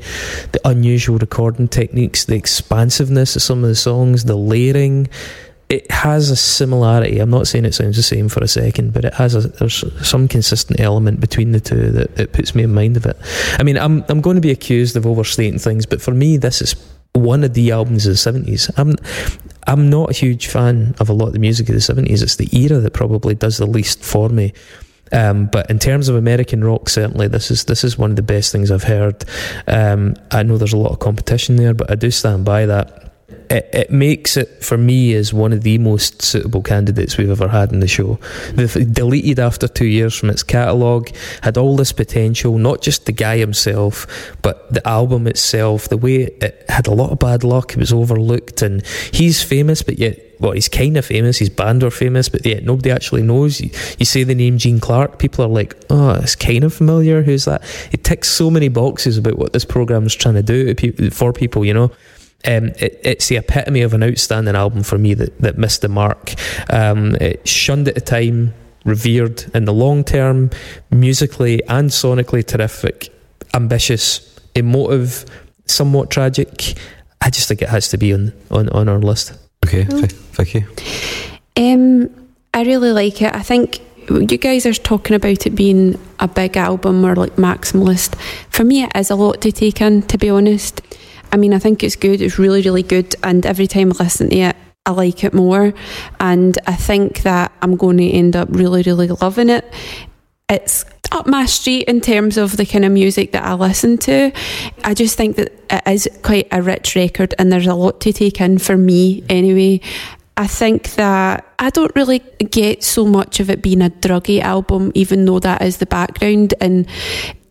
the unusual recording techniques, the expansiveness of some of the songs, the layering. It has a similarity. I'm not saying it sounds the same for a second, but it has a there's some consistent element between the two that it puts me in mind of it. I mean, I'm I'm going to be accused of overstating things, but for me, this is one of the albums of the seventies. I'm I'm not a huge fan of a lot of the music of the seventies. It's the era that probably does the least for me. Um, but in terms of American rock, certainly this is this is one of the best things I've heard. Um, I know there's a lot of competition there, but I do stand by that. It, it makes it for me as one of the most suitable candidates we've ever had in the show. The, deleted after two years from its catalogue, had all this potential. Not just the guy himself, but the album itself. The way it had a lot of bad luck, it was overlooked, and he's famous, but yet well, he's kind of famous. His band are famous, but yet nobody actually knows. You, you say the name Gene Clark, people are like, "Oh, it's kind of familiar. Who's that?" It ticks so many boxes about what this program is trying to do to pe- for people. You know, um, it, it's the epitome of an outstanding album for me that, that missed the mark. Um, it shunned at the time, revered in the long term, musically and sonically terrific, ambitious, emotive, somewhat tragic. I just think it has to be on, on, on our list. Okay, Cool. Vi- Vicky. Um, I really like it. I think you guys are talking about it being a big album or like maximalist. For me, it is a lot to take in, to be honest. I mean, I think it's good. It's really, really good. And every time I listen to it, I like it more. And I think that I'm going to end up really, really loving it. It's up my street in terms of the kind of music that I listen to. I just think that it is quite a rich record and there's a lot to take in for me anyway. I think that I don't really get so much of it being a druggy album, even though that is the background. And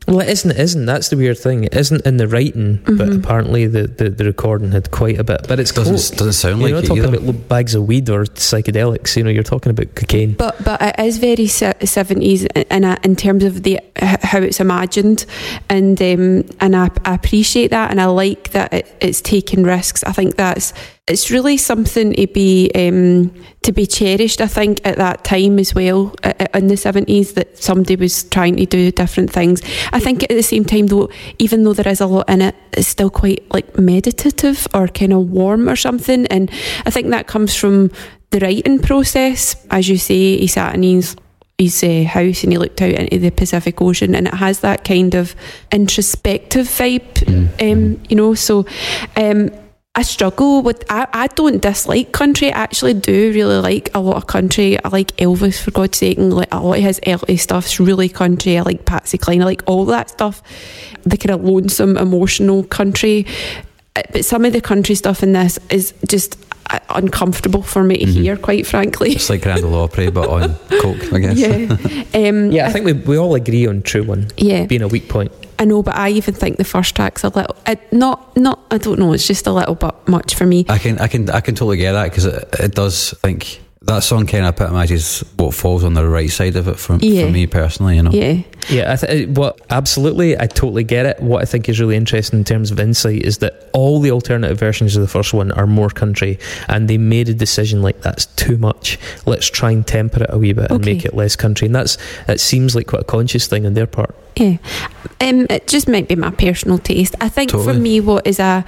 Well, it isn't. It isn't. That's the weird thing. It isn't in the writing, but Mm-hmm. apparently the, the, the recording had quite a bit. But it's Doesn't coke. doesn't sound like You're like not it talking either. about bags of weed or psychedelics. You know, you're talking about cocaine. But but it is very seventies in a, in terms of the how it's imagined, and um, and I, I appreciate that, and I like that it, it's taking risks. I think that's it's really something to be um, to be cherished. I think at that time as well uh, in the seventies that somebody was trying to do different things. I think at the same time though, even though there is a lot in it, it's still quite like meditative or kind of warm or something, and I think that comes from the writing process. As you say, he sat in his his uh, house and he looked out into the Pacific Ocean, and it has that kind of introspective vibe, um, you know. So, um, I struggle with. I, I don't dislike country. I actually do really like a lot of country. I like Elvis for God's sake, and like a lot of his early stuff's really country. I like Patsy Cline. I like all that stuff. The kind of lonesome, emotional country. Uh, But some of the country stuff in this is just uh, uncomfortable for me to hear, quite frankly. It's like Grand Ole Opry, but on coke, I guess. Yeah. Um, Yeah, I think we, we all agree on True One yeah. being a weak point. I know, but I even think the first track's are a little, uh, not, not, I don't know, it's just a little bit much for me. I can, I can, I can totally get that because it, it does. I think that song kind of epitomises what falls on the right side of it for, Yeah. for me personally. You know, Yeah. Yeah, I th- what absolutely, I totally get it. What I think is really interesting in terms of insight is that all the alternative versions of the first one are more country, and they made a decision like that's too much. Let's try and temper it a wee bit and make it less country, and that's that seems like quite a conscious thing on their part. Yeah. Um, it just might be my personal taste. I think for me, what is a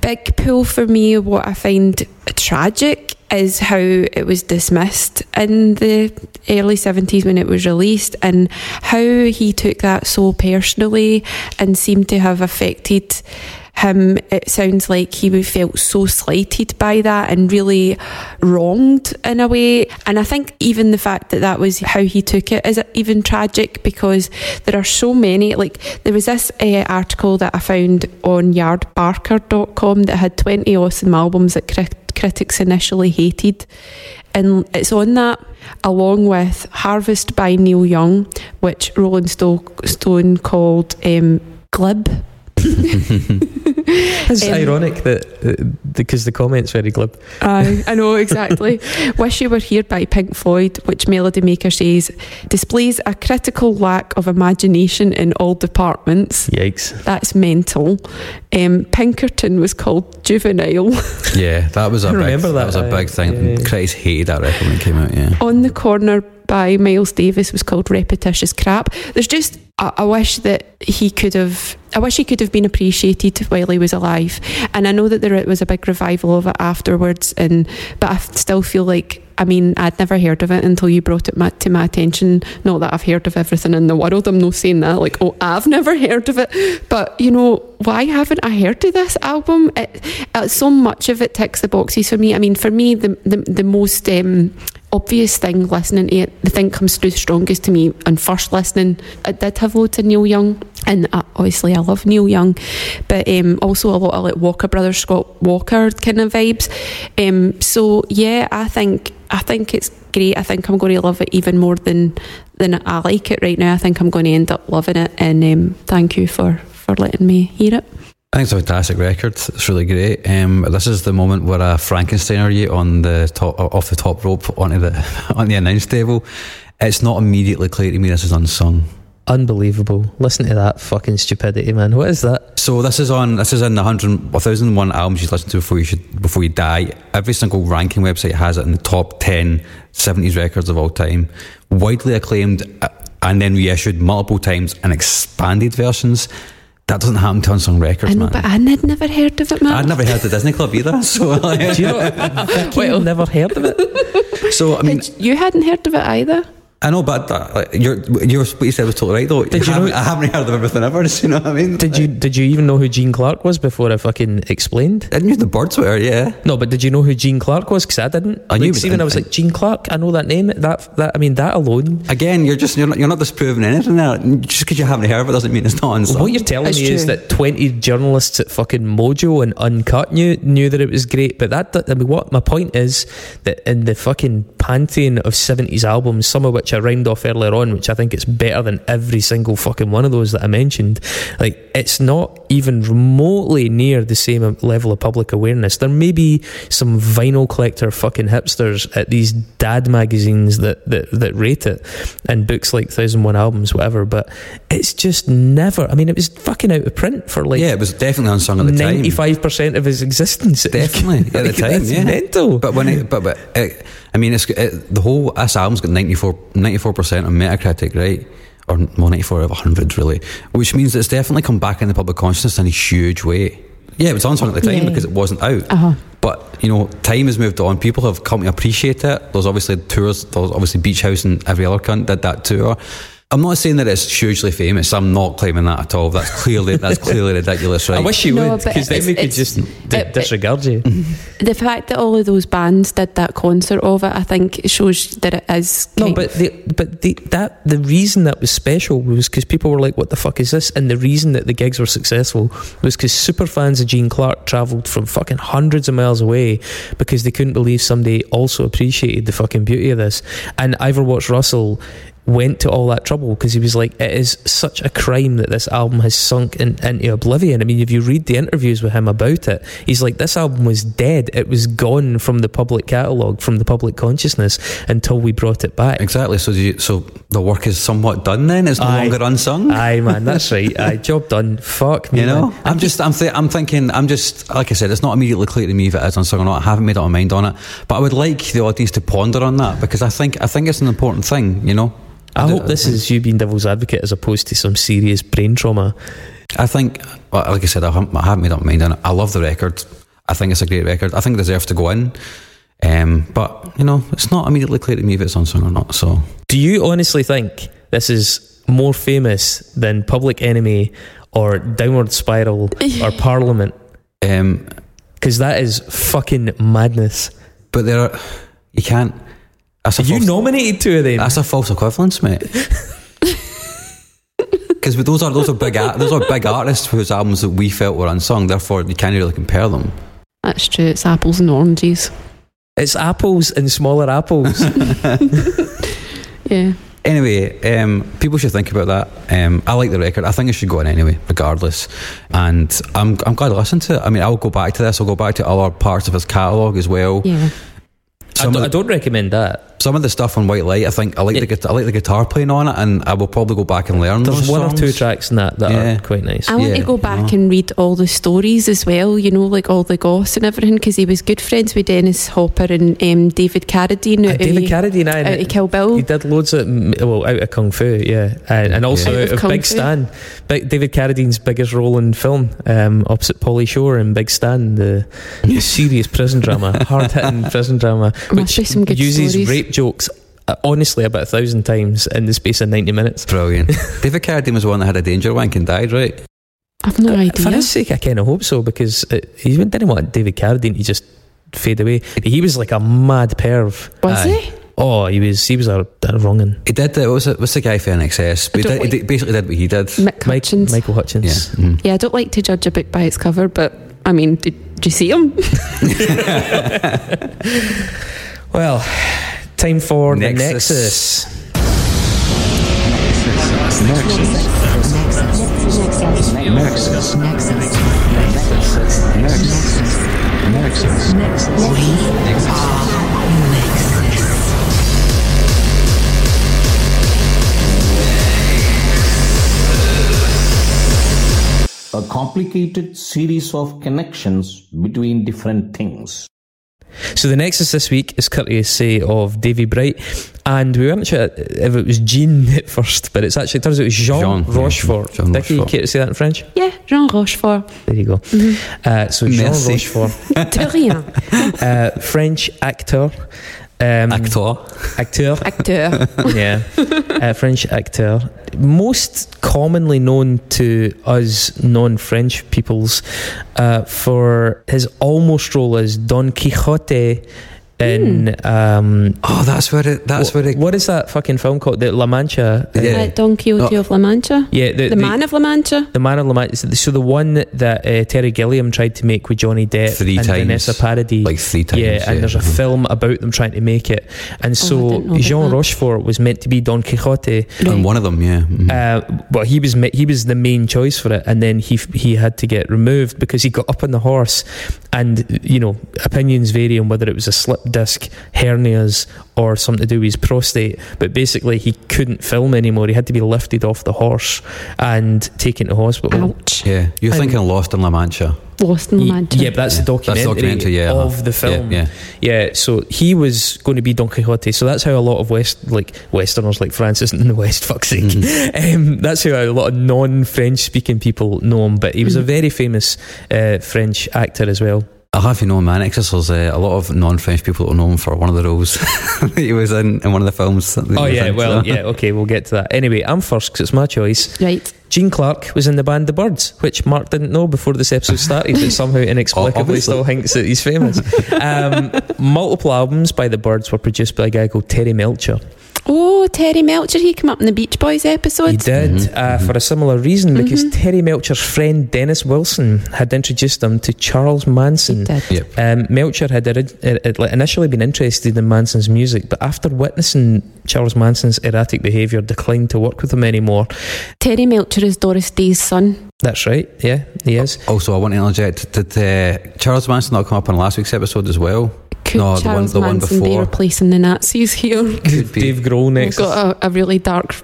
big pull for me, what I find tragic is how it was dismissed in the early 70s when it was released and how he took that so personally and seemed to have affected him. It sounds like he felt so slighted by that and really wronged in a way. And i think even the fact that that was how he took it is even tragic because there are so many like there was this uh, article that i found on yardbarker.com that had 20 awesome albums that crit- critics initially hated. And it's on that along with harvest by neil young which rolling stone called um, glib It's Um, ironic that uh, because the comments very glib. Aye, I know exactly. Wish You Were Here by Pink Floyd, which Melody Maker says displays a critical lack of imagination in all departments. Yikes! That's mental. Um, Pinkerton was called juvenile. yeah, that was a I big, remember that, that, was a big thing. yeah, yeah. Critics hated that record when it came out. Yeah, On the Corner by Miles Davis was called Repetitious Crap. There's just, I, I wish that he could have, I wish he could have been appreciated while he was alive. And I know that there was a big revival of it afterwards, and but I still feel like, I mean, I'd never heard of it until you brought it to my attention. Not that I've heard of everything in the world. I'm not saying that, like, oh, I've never heard of it. But, you know, why haven't I heard of this album? It, uh, so much of it ticks the boxes for me. I mean, for me, the, the, the most. Um, obvious thing listening to it, the thing comes through strongest to me on first listening. I did have loads of Neil Young, and uh, obviously I love Neil Young, but um, also a lot of like Walker Brothers, Scott Walker kind of vibes. Um, so yeah, I think I think it's great. I think I'm going to love it even more than than I like it right now. I think I'm going to end up loving it, and um, thank you for for letting me hear it. I think it's a fantastic record. It's really great. Um, this is the moment where a Frankensteiner you on the top off the top rope onto the on the announce table. It's not immediately clear to me this is unsung. Unbelievable! Listen to that fucking stupidity, man. What is that? So this is on this is in the hundred thousand one albums you listen to before you should before you die. Every single ranking website has it in the top 10 70s records of all time. Widely acclaimed uh, and then reissued multiple times and expanded versions. That doesn't happen to Unsung Records, I know, man. but I had never heard of it, man. I'd never heard of the Disney Club either. So, like, Do you know? Vicky never heard of it. so I mean, You hadn't heard of it either. I know, but that, like, you're, you're, what you said was totally right, though. Did you I, haven't, know- I haven't heard of everything ever. You know what I mean? Did you did you even know who Gene Clark was before I fucking explained? I knew the Byrds were, yeah. No, but did you know who Gene Clark was? Because I didn't. I knew Like, it see, when I was was- like Gene Clark, I know that name. That that I mean that alone. Again, you're just you're not, you're not disproving anything there. Just because you haven't heard of it doesn't mean it's not unsung. What you're telling It's me is that 20 journalists at fucking Mojo and Uncut knew knew that it was great, but that I mean, what my point is that in the fucking pantheon of 70s albums, some of which I rhymed off earlier on, which I think it's better than every single fucking one of those that I mentioned, like it's not even remotely near the same level of public awareness. There may be some vinyl collector fucking hipsters at these dad magazines that that, that rate it and books like Thousand One Albums, whatever, but it's just never. I mean, it was fucking out of print for like yeah, it was definitely unsung at the time. ninety-five percent of his existence. Definitely at the Like, time, yeah. mental. But when it, but but it, I mean, it's it, the whole this album's got 94 percent on Metacritic, right? Or well, ninety four out of hundred, really, which means it's definitely come back in the public consciousness in a huge way. Yeah, it was unsung at the time Yeah. because it wasn't out. Uh-huh. But you know, time has moved on. People have come to appreciate it. There's obviously tours. There's obviously Beach House and every other cunt did that tour. I'm not saying that it's hugely famous. I'm not claiming that at all. That's clearly that's clearly ridiculous, right? I wish you No, would, because then we could just d- it- it- disregard you. Mm-hmm. The fact that all of those bands did that concert of it, I think, shows that it is. No, but the, but the, that the reason that was special was because people were like, "What the fuck is this?" And the reason that the gigs were successful was because super fans of Gene Clark travelled from fucking hundreds of miles away because they couldn't believe somebody also appreciated the fucking beauty of this. And Ivo Watts-Russell went to all that trouble because he was like, "It is such a crime that this album has sunk in, into oblivion." I mean, if you read the interviews with him about it, he's like, "This album was dead. It was gone from the public catalogue, from the public consciousness until we brought it back." Exactly. So, do you, so the work is somewhat done. Then it's no Aye. longer unsung. Aye, man, that's right. Aye, job done. Fuck me, you know, man. I'm just, I'm, th- I'm thinking, I'm just, like I said, it's not immediately clear to me if it is unsung or not. I haven't made up my mind on it, but I would like the audience to ponder on that because I think, I think it's an important thing. You know, I do- hope this is you being devil's advocate as opposed to some serious brain trauma. I think, well, like I said, I haven't, I haven't made up my mind on it. I love the record. I think it's a great record. I think it deserves to go in. Um, but you know, it's not immediately clear to me if it's on unsung or not. So Do you honestly think this is more famous than Public Enemy or Downward Spiral or Parliament? um, Because that is fucking madness. but there are, you can't. That's a You false- nominated two of them. That's a false equivalence, mate. Because those are those are big those are big artists whose albums that we felt were unsung. Therefore, you can't really compare them. that's true. It's apples and oranges. It's apples and smaller apples. Yeah. Anyway, um, people should think about that. Um, I like the record. I think it should go in anyway, regardless. And I'm I'm glad I listened to it. I mean, I'll go back to this. I'll go back to other parts of his catalogue as well. Yeah. I, don't, of I don't recommend that. Some of the stuff on White Light, I think I like Yeah. the guitar, I like the guitar playing on it, and I will probably go back and learn. There's those one or two tracks in that that Yeah. are quite nice. I want Yeah, to go back you and read all the stories as well, you know, like all the goss and everything, because he was good friends with Dennis Hopper and um, David Carradine Uh, out, David of, Carradine, aye, out of Kill Bill. He did loads of well out of Kung Fu, yeah, and, and also Yeah. Out out of of Big Fu. Stan. Big, David Carradine's biggest role in film, um, opposite Pauly Shore in Big Stan, the, the serious prison drama, hard hitting prison drama, which some good uses stories. rape jokes. uh, Honestly, about a thousand times in the space of ninety minutes. Brilliant. David Carradine was the one that had a danger wank and died, right? I've no For idea. his sake, I kind of hope so because uh, he didn't want David Carradine to just fade away. He was like a mad perv. Was Aye. he? Oh, he was. He was a, a wrongin. He did. Uh, what's, the, what's the guy for INXS? But he, did, he like- did- basically did what he did. Mick Mike, Hutchence. Michael Hutchence. Yeah. Mm. Yeah, I don't like to judge a book by its cover, but I mean, did, did you see him? Well, time for Nexus. the Nexus. Nexus. Nexus. Nexus. Nexus. Nexus. Nexus. a complicated series of connections between different things. So the Nexus this week is courtesy of Davy Bright, and we weren't sure if it was Jean at first, but it's actually it turns out it was Jean, Jean, yeah, Rochefort. Jean Dickie, you Rochefort. care to say that in French? Yeah, Jean Rochefort. There you go. Uh, so Jean Rochefort, De rien. uh, French actor. Um, Actor. acteur. Acteur. yeah, uh, French actor, most commonly known to us non-French peoples uh, for his almost role as Don Quixote in um, Oh, that's where it. That's wh- where it. what is that fucking film called? The La Mancha. Yeah. Uh, Don Quixote Oh. of La Mancha. yeah, the, The, Man of La Mancha. the Man of La Mancha. So the one that uh, Terry Gilliam tried to make with Johnny Depp Three and times. Vanessa Paradis. Like three times. yeah, and there's a Mhm. film about them trying to make it. And Oh, so didn't know about Jean that. Rochefort was meant to be Don Quixote, And one of them, yeah. mhm. Uh, well, he was he was the main choice for it, and then he he had to get removed because he got up on the horse, and you know opinions vary on whether it was a slip disc, hernias, or something to do with his prostate. But basically, he couldn't film anymore. He had to be lifted off the horse and taken to hospital. Ouch. yeah, you're I'm- thinking Lost in La Mancha. Lost in La Ye- Mancha. Yeah, but that's the Yeah. That's documentary, the documentary, yeah, uh-huh. of the film. Yeah, Yeah, so he was going to be Don Quixote. So that's how a lot of West, like Westerners, like Francis in the West, fuck's sake. Mm-hmm. Um, that's how a lot of non-French speaking people know him. But he was a very famous uh, French actor as well. I have to know, man. Nexus, there's uh, a lot of non-French people that will know him for one of the roles he was in in one of the films. Oh yeah, in, well, so. yeah, okay, we'll get to that. Anyway, I'm first because it's my choice. Right. Gene Clark was in the band The Byrds, which Mark didn't know before this episode started, but somehow inexplicably Obviously. still thinks that he's famous. Um, multiple albums by The Byrds were produced by a guy called Terry Melcher. Oh, Terry Melcher. He came up in the Beach Boys episode. He episode. did Mhm, uh, for a similar reason because Terry Melcher's friend Dennis Wilson had introduced him to Charles He Manson. did. Yep. Um, Melcher had ori- uh, like, initially been interested in Manson's music, but after witnessing Charles Manson's erratic behaviour, declined to work with him anymore. Terry Melcher is Doris Day's son. That's right, yeah, he is. Also, I want to interject. Did uh, Charles Manson not come up on last week's episode as well? Could No, the one- Charles the one Manson be before. replacing the Nazis here? Could be. Dave Grohl next. We've got a, a really dark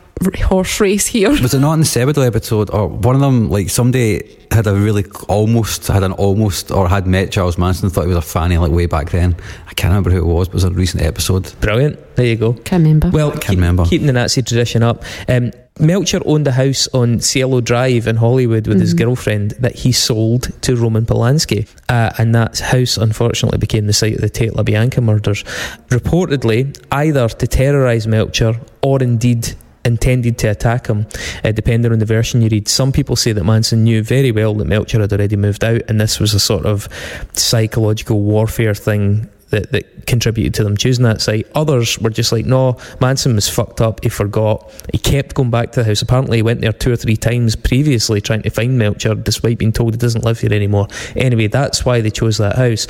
horse race here. Was it not in the Sebadoh episode, or one of them? Like somebody had a really almost had an almost or had met Charles Manson, thought he was a fanny like way back then. I can't remember who it was, but it was a recent episode. Brilliant. There you go. Can't remember. Well, can't keep- remember. keeping the Nazi tradition up. Um, Melcher owned a house on Cielo Drive in Hollywood with his Mhm. girlfriend that he sold to Roman Polanski. Uh, and that house, unfortunately, became the site of the Tate LaBianca murders. Reportedly, either to terrorise Melcher or indeed intended to attack him, uh, depending on the version you read. Some people say that Manson knew very well that Melcher had already moved out, and this was a sort of psychological warfare thing that, that contributed to them choosing that site. Others were just like, no, Manson was fucked up. He forgot. He kept going back to the house. Apparently, he went there two or three times previously trying to find Melcher, despite being told he doesn't live here anymore. Anyway, that's why they chose that house.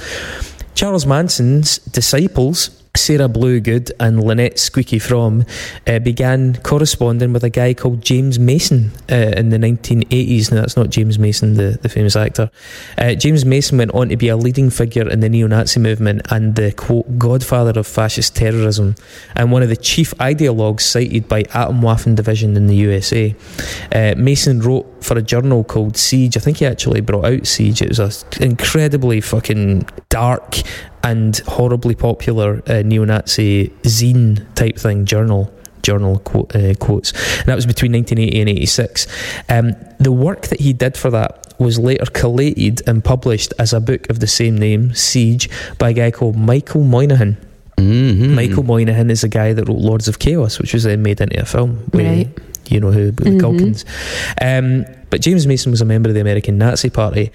Charles Manson's disciples, Sarah Bluegood and Lynette Squeaky Fromme, uh, began corresponding with a guy called James Mason uh, in the 1980s. Now, that's not James Mason, the, the famous actor. Uh, James Mason went on to be a leading figure in the neo Nazi movement and the quote, godfather of fascist terrorism, and one of the chief ideologues cited by Atomwaffen Division in the USA. Uh, Mason wrote for a journal called Siege. I think he actually brought out Siege. It was an incredibly fucking dark and horribly popular uh, neo-Nazi zine type thing journal journal quote, uh, quotes and that was between 1980 and 86 um, the work that he did for that was later collated and published as a book of the same name Siege by a guy called Michael Moynihan Mm-hmm. Michael Moynihan is a guy that wrote Lords of Chaos which was then made into a film with, Right. you know who the Mhm. Culkins um, but James Mason was a member of the American Nazi Party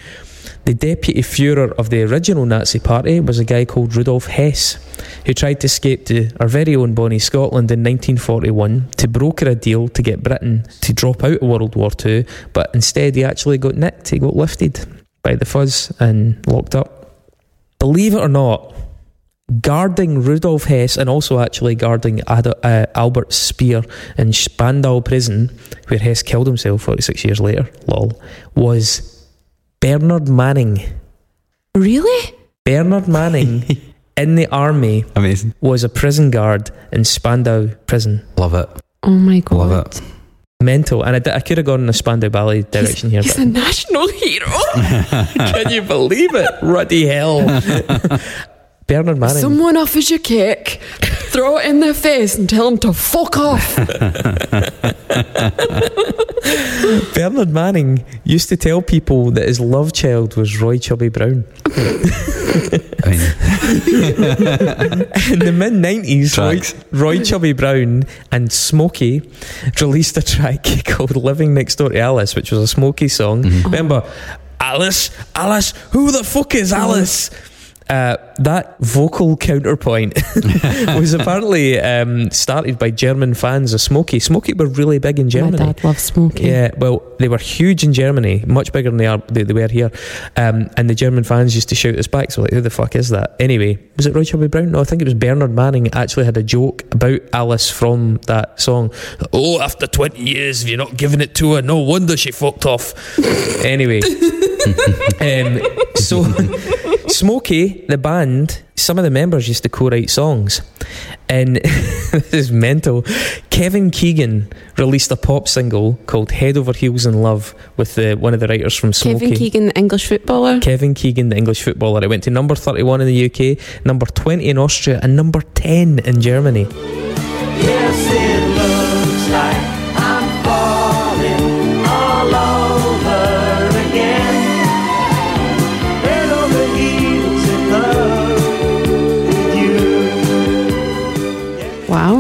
the deputy Führer of the original Nazi Party was a guy called Rudolf Hess, who tried to escape to our very own Bonnie Scotland in 1941 to broker a deal to get Britain to drop out of World War II, but instead he actually got nicked, he got lifted by the fuzz and locked up. Believe it or not, guarding Rudolf Hess and also actually guarding Ad- uh, Albert Speer in Spandau prison, where Hess killed himself 46 years later, lol, was Bernard Manning. really? Bernard Manning in the army Amazing. was a prison guard in Spandau prison. Love it. Oh my god. Love it. Mental. And I, I could have gone in a Spandau Ballet direction here, He's but a national hero. can you believe it? Ruddy hell. Bernard Manning. Someone offers you cake, throw it in their face and tell them to fuck off. Bernard Manning used to tell people that his love child was Roy Chubby Brown. In the mid 90s, Roy, Roy Chubby Brown and Smokie released a track called Living Next Door to Alice, which was a Smokie song. Remember, Alice, Alice, who the fuck is mm-hmm. Alice? Uh, that vocal counterpoint was apparently um, started by German fans of Smokie. Smokie were really big in Germany. My dad loves smoking. Yeah, well, they were huge in Germany, much bigger than they are they, they were here. Um, and the German fans used to shout us back. So like, who the fuck is that? Anyway, was it Roy Chubby Brown? No, I think it was Bernard Manning. Actually, had a joke about Alice from that song. Oh, after twenty years, if you're not giving it to her, no wonder she fucked off. anyway, um, so Smokie, the band, some of the members used to co-write songs, and this is mental. Kevin Keegan released a pop single called "Head Over Heels in Love" with the, one of the writers from Smokie. Kevin Keegan, the English footballer. Kevin Keegan, the English footballer. It went to number 31 in the UK, number 20 in Austria, and number 10 in Germany. Yes,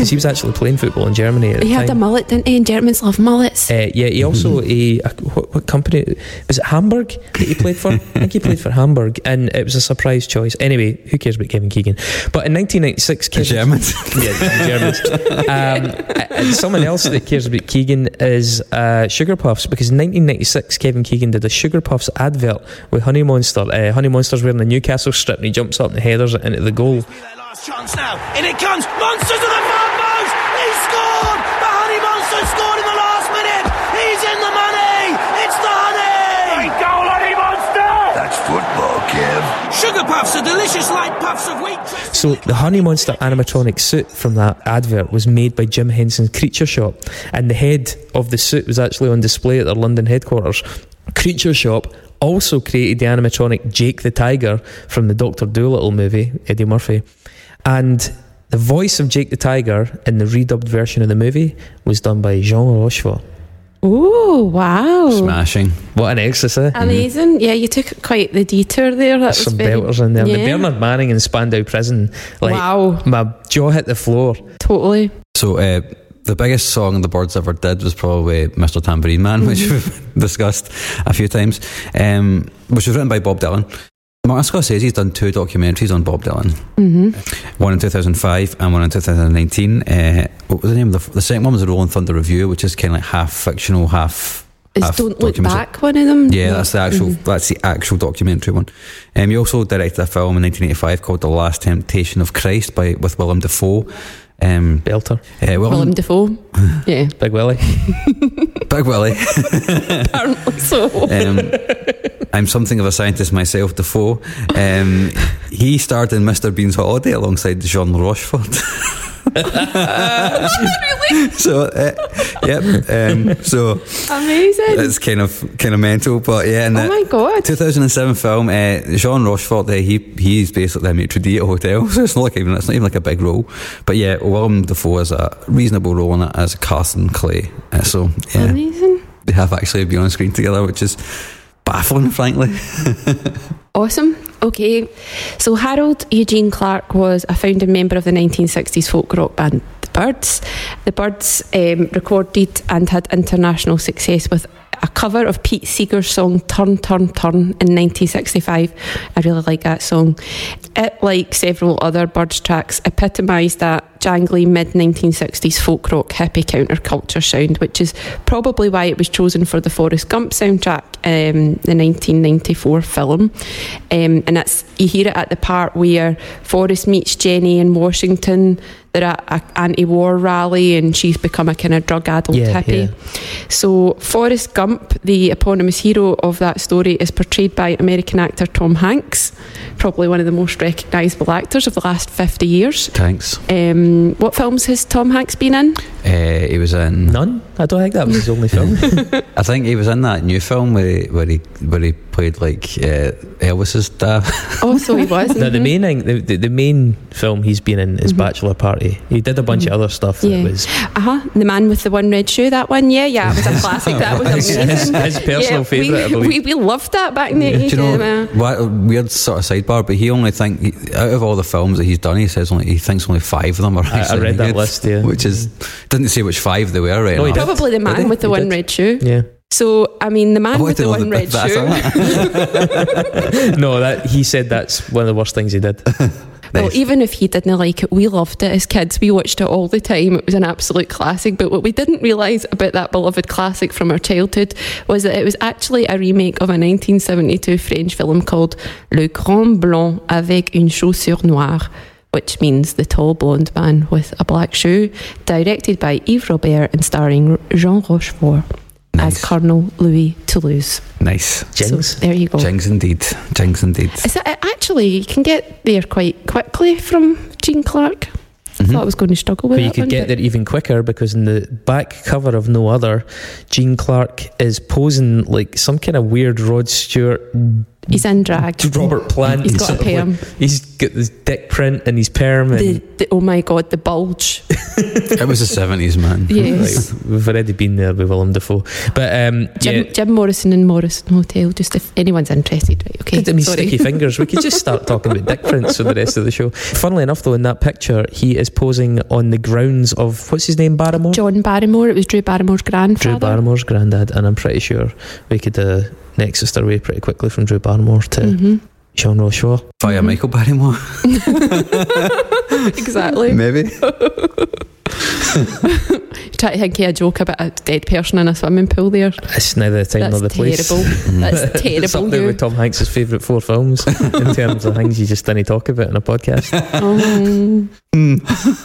Because he was actually playing football in Germany at the He had a mullet, didn't he? And Germans love mullets. Uh, yeah, he also a, a what, what company was it? Hamburg that he played for. I think he played for Hamburg, and it was a surprise choice. Anyway, who cares about Kevin Keegan? But in 1996, Kevin, Germans. yeah, Germans. Um, and someone else that cares about Keegan is uh, Sugar Puffs because in 1996 Kevin Keegan did a Sugar Puffs advert with Honey Monster. Uh, Honey Monster's wearing the Newcastle strip and he jumps up and headers it into the goal. Last chance now. In it comes. Monsters of the Sugar puffs delicious light puffs of wheat. So the Honey Monster animatronic suit from that advert was made by Jim Henson's Creature Shop, and the head of the suit was actually on display at their London headquarters. Creature Shop also created the animatronic Jake the Tiger from the Doctor Dolittle movie, Eddie Murphy, and the voice of Jake the Tiger in the redubbed version of the movie was done by Jean Rochefort. Oh, wow. Smashing. What an exorcist! Eh? Amazing. Yeah, you took quite the detour there. That Some very, belters in there. The Bernard Manning in Spandau Prison. Like, wow, My jaw hit the floor. totally. So uh, the biggest song the Byrds ever did was probably "Mr. Tambourine Man," which we've discussed a few times, um, which was written by Bob Dylan. Martin Scorsese's done two documentaries on Bob Dylan, hmm one in 2005 and one in 2019. Uh, what was the name of the, the second one? Was the Rolling Thunder Revue, which is kind of like half fictional, half. Is half Don't Look. Back one of them? Yeah, that's the actual. That's the actual documentary one. Um, he also directed a film in 1985 called "The Last Temptation of Christ" by with Willem Dafoe. Um, Belter. uh, Willem, Willem Dafoe. yeah, Big Willie. Big Willie. apparently so. Um, I'm something of a scientist myself, Dafoe. Um, he starred in Mr. Bean's Holiday alongside Jean Rochefort. So, uh, yep. Um, so Amazing. it's kind of kind of mental, but yeah. Oh my god. 2007 film, uh, Jean Rochefort, uh, he he's basically a maitre d' at a hotel, so it's not like even it's not even like a big role. But yeah, Willem Dafoe has a reasonable role in it as Carson Clay. Uh, so yeah, Amazing. they have actually been on screen together, which is baffling, frankly. Awesome. Okay. So Harold Eugene Clark was a founding member of the 1960s folk rock band The Byrds. The Byrds um, recorded and had international success with a cover of Pete Seeger's song Turn, Turn, Turn in 1965. I really like that song. It, like several other Byrds tracks, epitomised that jangly mid 1960s folk rock hippie counterculture sound, which is probably why it was chosen for the Forrest Gump soundtrack, um, the 1994 film. Um, and that's you hear it at the part where Forrest meets Jenny in Washington. They're at an anti-war rally, and she's become a kind of drug-addled Yeah, hippie. So Forrest Gump, the eponymous hero of that story, is portrayed by American actor Tom Hanks, probably one of the most recognisable actors of the last 50 years. Thanks. Um, what films has Tom Hanks been in? Uh, he was in None? I don't think that was his only film. I think he was in that new film where he, where he, where he played like uh, Elvis's dad. Oh, so he was. no, the mhm. main thing, the, the, the main film he's been in is Bachelor Party. He did a bunch of other stuff Yeah. was Uh-huh. The man with the one red shoe, that one. Yeah, yeah, it was a classic. That was his, amazing. his personal Yeah, favourite, we, believe. we, we loved that back in the Do 80s. you know yeah. what weird sort of sidebar? But he only think he- out of all the films that he's done, he says only he thinks only five of them are. I- I read that good, list, yeah. which is didn't say which five they were. Right? No, he enough. did. Probably the man with the He one did. red shoe. yeah. So, I mean, the man with the one red that's shoe. No, that he said that's one of the worst things he did. Well, Nice. even if he didn't like it, we loved it as kids. We watched it all the time. It was an absolute classic. But what we didn't realise about that beloved classic from our childhood was that it was actually a remake of a 1972 French film called Le Grand Blond avec une chaussure noire. Which means the tall blonde man with a black shoe, directed by Yves Robert and starring Jean Rochefort Nice. as Colonel Louis Toulouse. Nice. Jings. So there you go. Jinx indeed. Jinx indeed. Is it, actually, you can get there quite quickly from Gene Clark. I thought mm-hmm. I was going to struggle with But you could one, get but- there even quicker because in the back cover of No Other, Gene Clark is posing like some kind of weird Rod Stewart, He's in drag. Robert Plant. He's got a of like- perm. he's got this dick print and his perm. And The, the, oh my god, the bulge. It was the seventies, man. Yes. Right, we've already been there with Willem Dafoe. But um, Jim, yeah, Jim Morrison and Morrison Hotel, just if anyone's interested. Right, okay. I mean, Sorry. sticky fingers. We could just start talking about dick prints for the rest of the show. Funnily enough, though, in that picture, he is posing on the grounds of what's his name, Barrymore. John Barrymore, it was Drew Barrymore's grandfather. Drew Barrymore's granddad, and I'm pretty sure we could uh, nexus our way pretty quickly from Drew Barrymore to hmm Jean Rochefort. Fire Michael Barrymore, Exactly. maybe. Try to think of a joke about a dead person in a swimming pool there. It's neither the time That's nor the place. terrible. That's it's terrible. up there you. with Tom Hanks' favourite four films in terms of things you just didn't talk about in a podcast. Oh.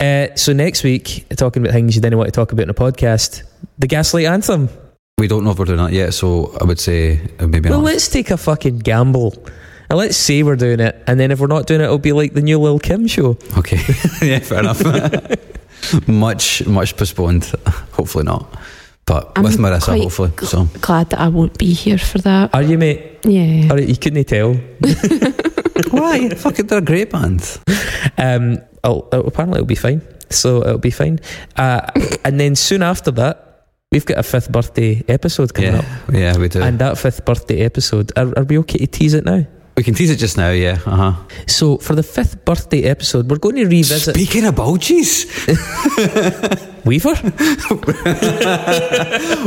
Uh, so next week, talking about things you didn't want to talk about in a podcast, the Gaslight Anthem. We don't know if we're doing that yet, so I would say uh, maybe Well, not. let's take a fucking gamble. And let's say we're doing it, and then if we're not doing it, it'll be like the new Lil Kim show. Okay, yeah, fair enough. much, much postponed. Hopefully not, but I'm with Marissa, quite hopefully. gl- So Glad that I won't be here for that. Are you, mate? Yeah. Are you, you couldn't tell. why? Fucking, they're a great band. Um, I'll, uh, apparently, it'll be fine. So it'll be fine. Uh, and then soon after that, we've got a fifth birthday episode coming Yeah, up. yeah, we do. And that fifth birthday episode, are, are we okay to tease it now? we can tease it just now. Yeah. Uh huh. So for the fifth birthday episode, we're going to revisit Speaking of bulges, Weaver.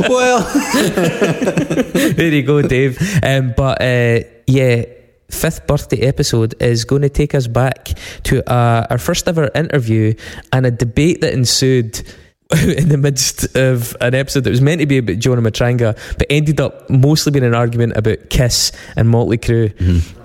well, there you go, Dave. Um, but uh, yeah, fifth birthday episode is going to take us back to uh, our first ever interview and a debate that ensued. In the midst of an episode that was meant to be about Jonah Matranga, but ended up mostly being an argument about Kiss and Motley Crue.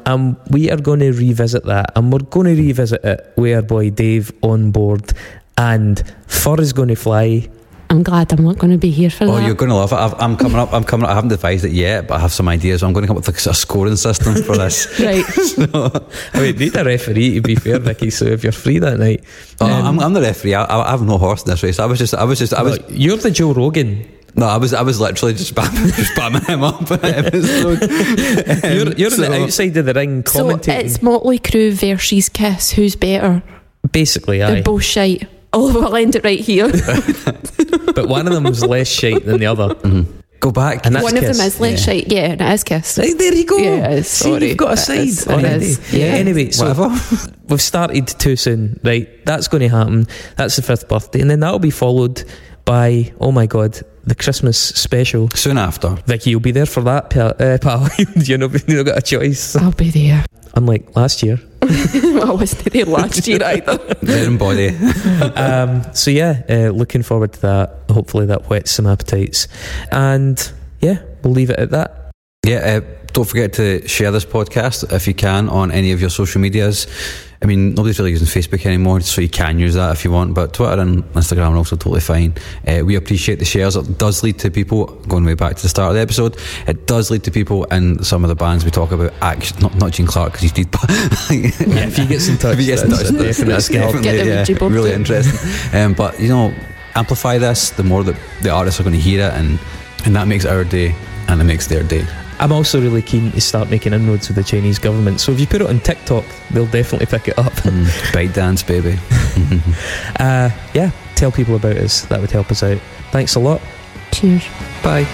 Um, we are going to revisit that, and we're going to revisit it with our boy Dave on board. And fur is going to fly. I'm glad I'm not going to be here for oh, that. you're going to love it. I've, I'm coming up. I'm coming up. I haven't devised it yet, but I have some ideas. I'm going to come up with a, a scoring system for this. Right. I mean, need a referee to be fair, Vicky. So if you're free that night, Oh, Um, I'm, I'm the referee. I, I have no horse in this race. I was just. I was just. I was. Look, you're the Joe Rogan. No, I was. I was literally just spamming, just spamming him up. on the episode. You're, you're on the outside of the ring so it's Motley Crue versus Kiss. Who's better? Basically, They're aye. both shite. Oh, we'll end it right here. but one of them was less shite than the other. Mm-hmm. Go back. And that's One of Kiss. them is less Yeah. shite. Yeah, and it is Kiss. Hey, there you go. Yeah, See, sorry. you've got a side is, already. is. Yeah. Yeah. Anyway, so Whatever. we've started too soon, right? That's going to happen. That's the fifth birthday, and then that'll be followed by oh my god, the Christmas special. Soon after. Vicky, you'll be there for that, pal. Uh, pal. you know, you've not got a choice. I'll be there. Unlike last year. I wasn't there last year either. There in body. um, so yeah, uh, looking forward to that. Hopefully that whets some appetites, and yeah, we'll leave it at that. Yeah, uh, don't forget to share this podcast if you can on any of your social medias. I mean, nobody's really using Facebook anymore, so you can use that if you want, but Twitter and Instagram are also totally fine. Uh, we appreciate the shares. It does lead to people, going way back to the start of the episode, it does lead to people in some of the bands we talk about. Actually, not, not Gene Clark, because he's dead, but Yeah, if he gets in touch, if he gets in touch, that's, definite that's definitely Get the yeah, Ouija really interesting. Um, but, you know, amplify this, the more that the artists are going to hear it, and and that makes our day, and it makes their day. I'm also really keen to start making inroads with the Chinese government. So if you put it on TikTok, they'll definitely pick it up. Mm, ByteDance, baby. Uh, yeah, tell people about us. That would help us out. Thanks a lot. Cheers. Bye.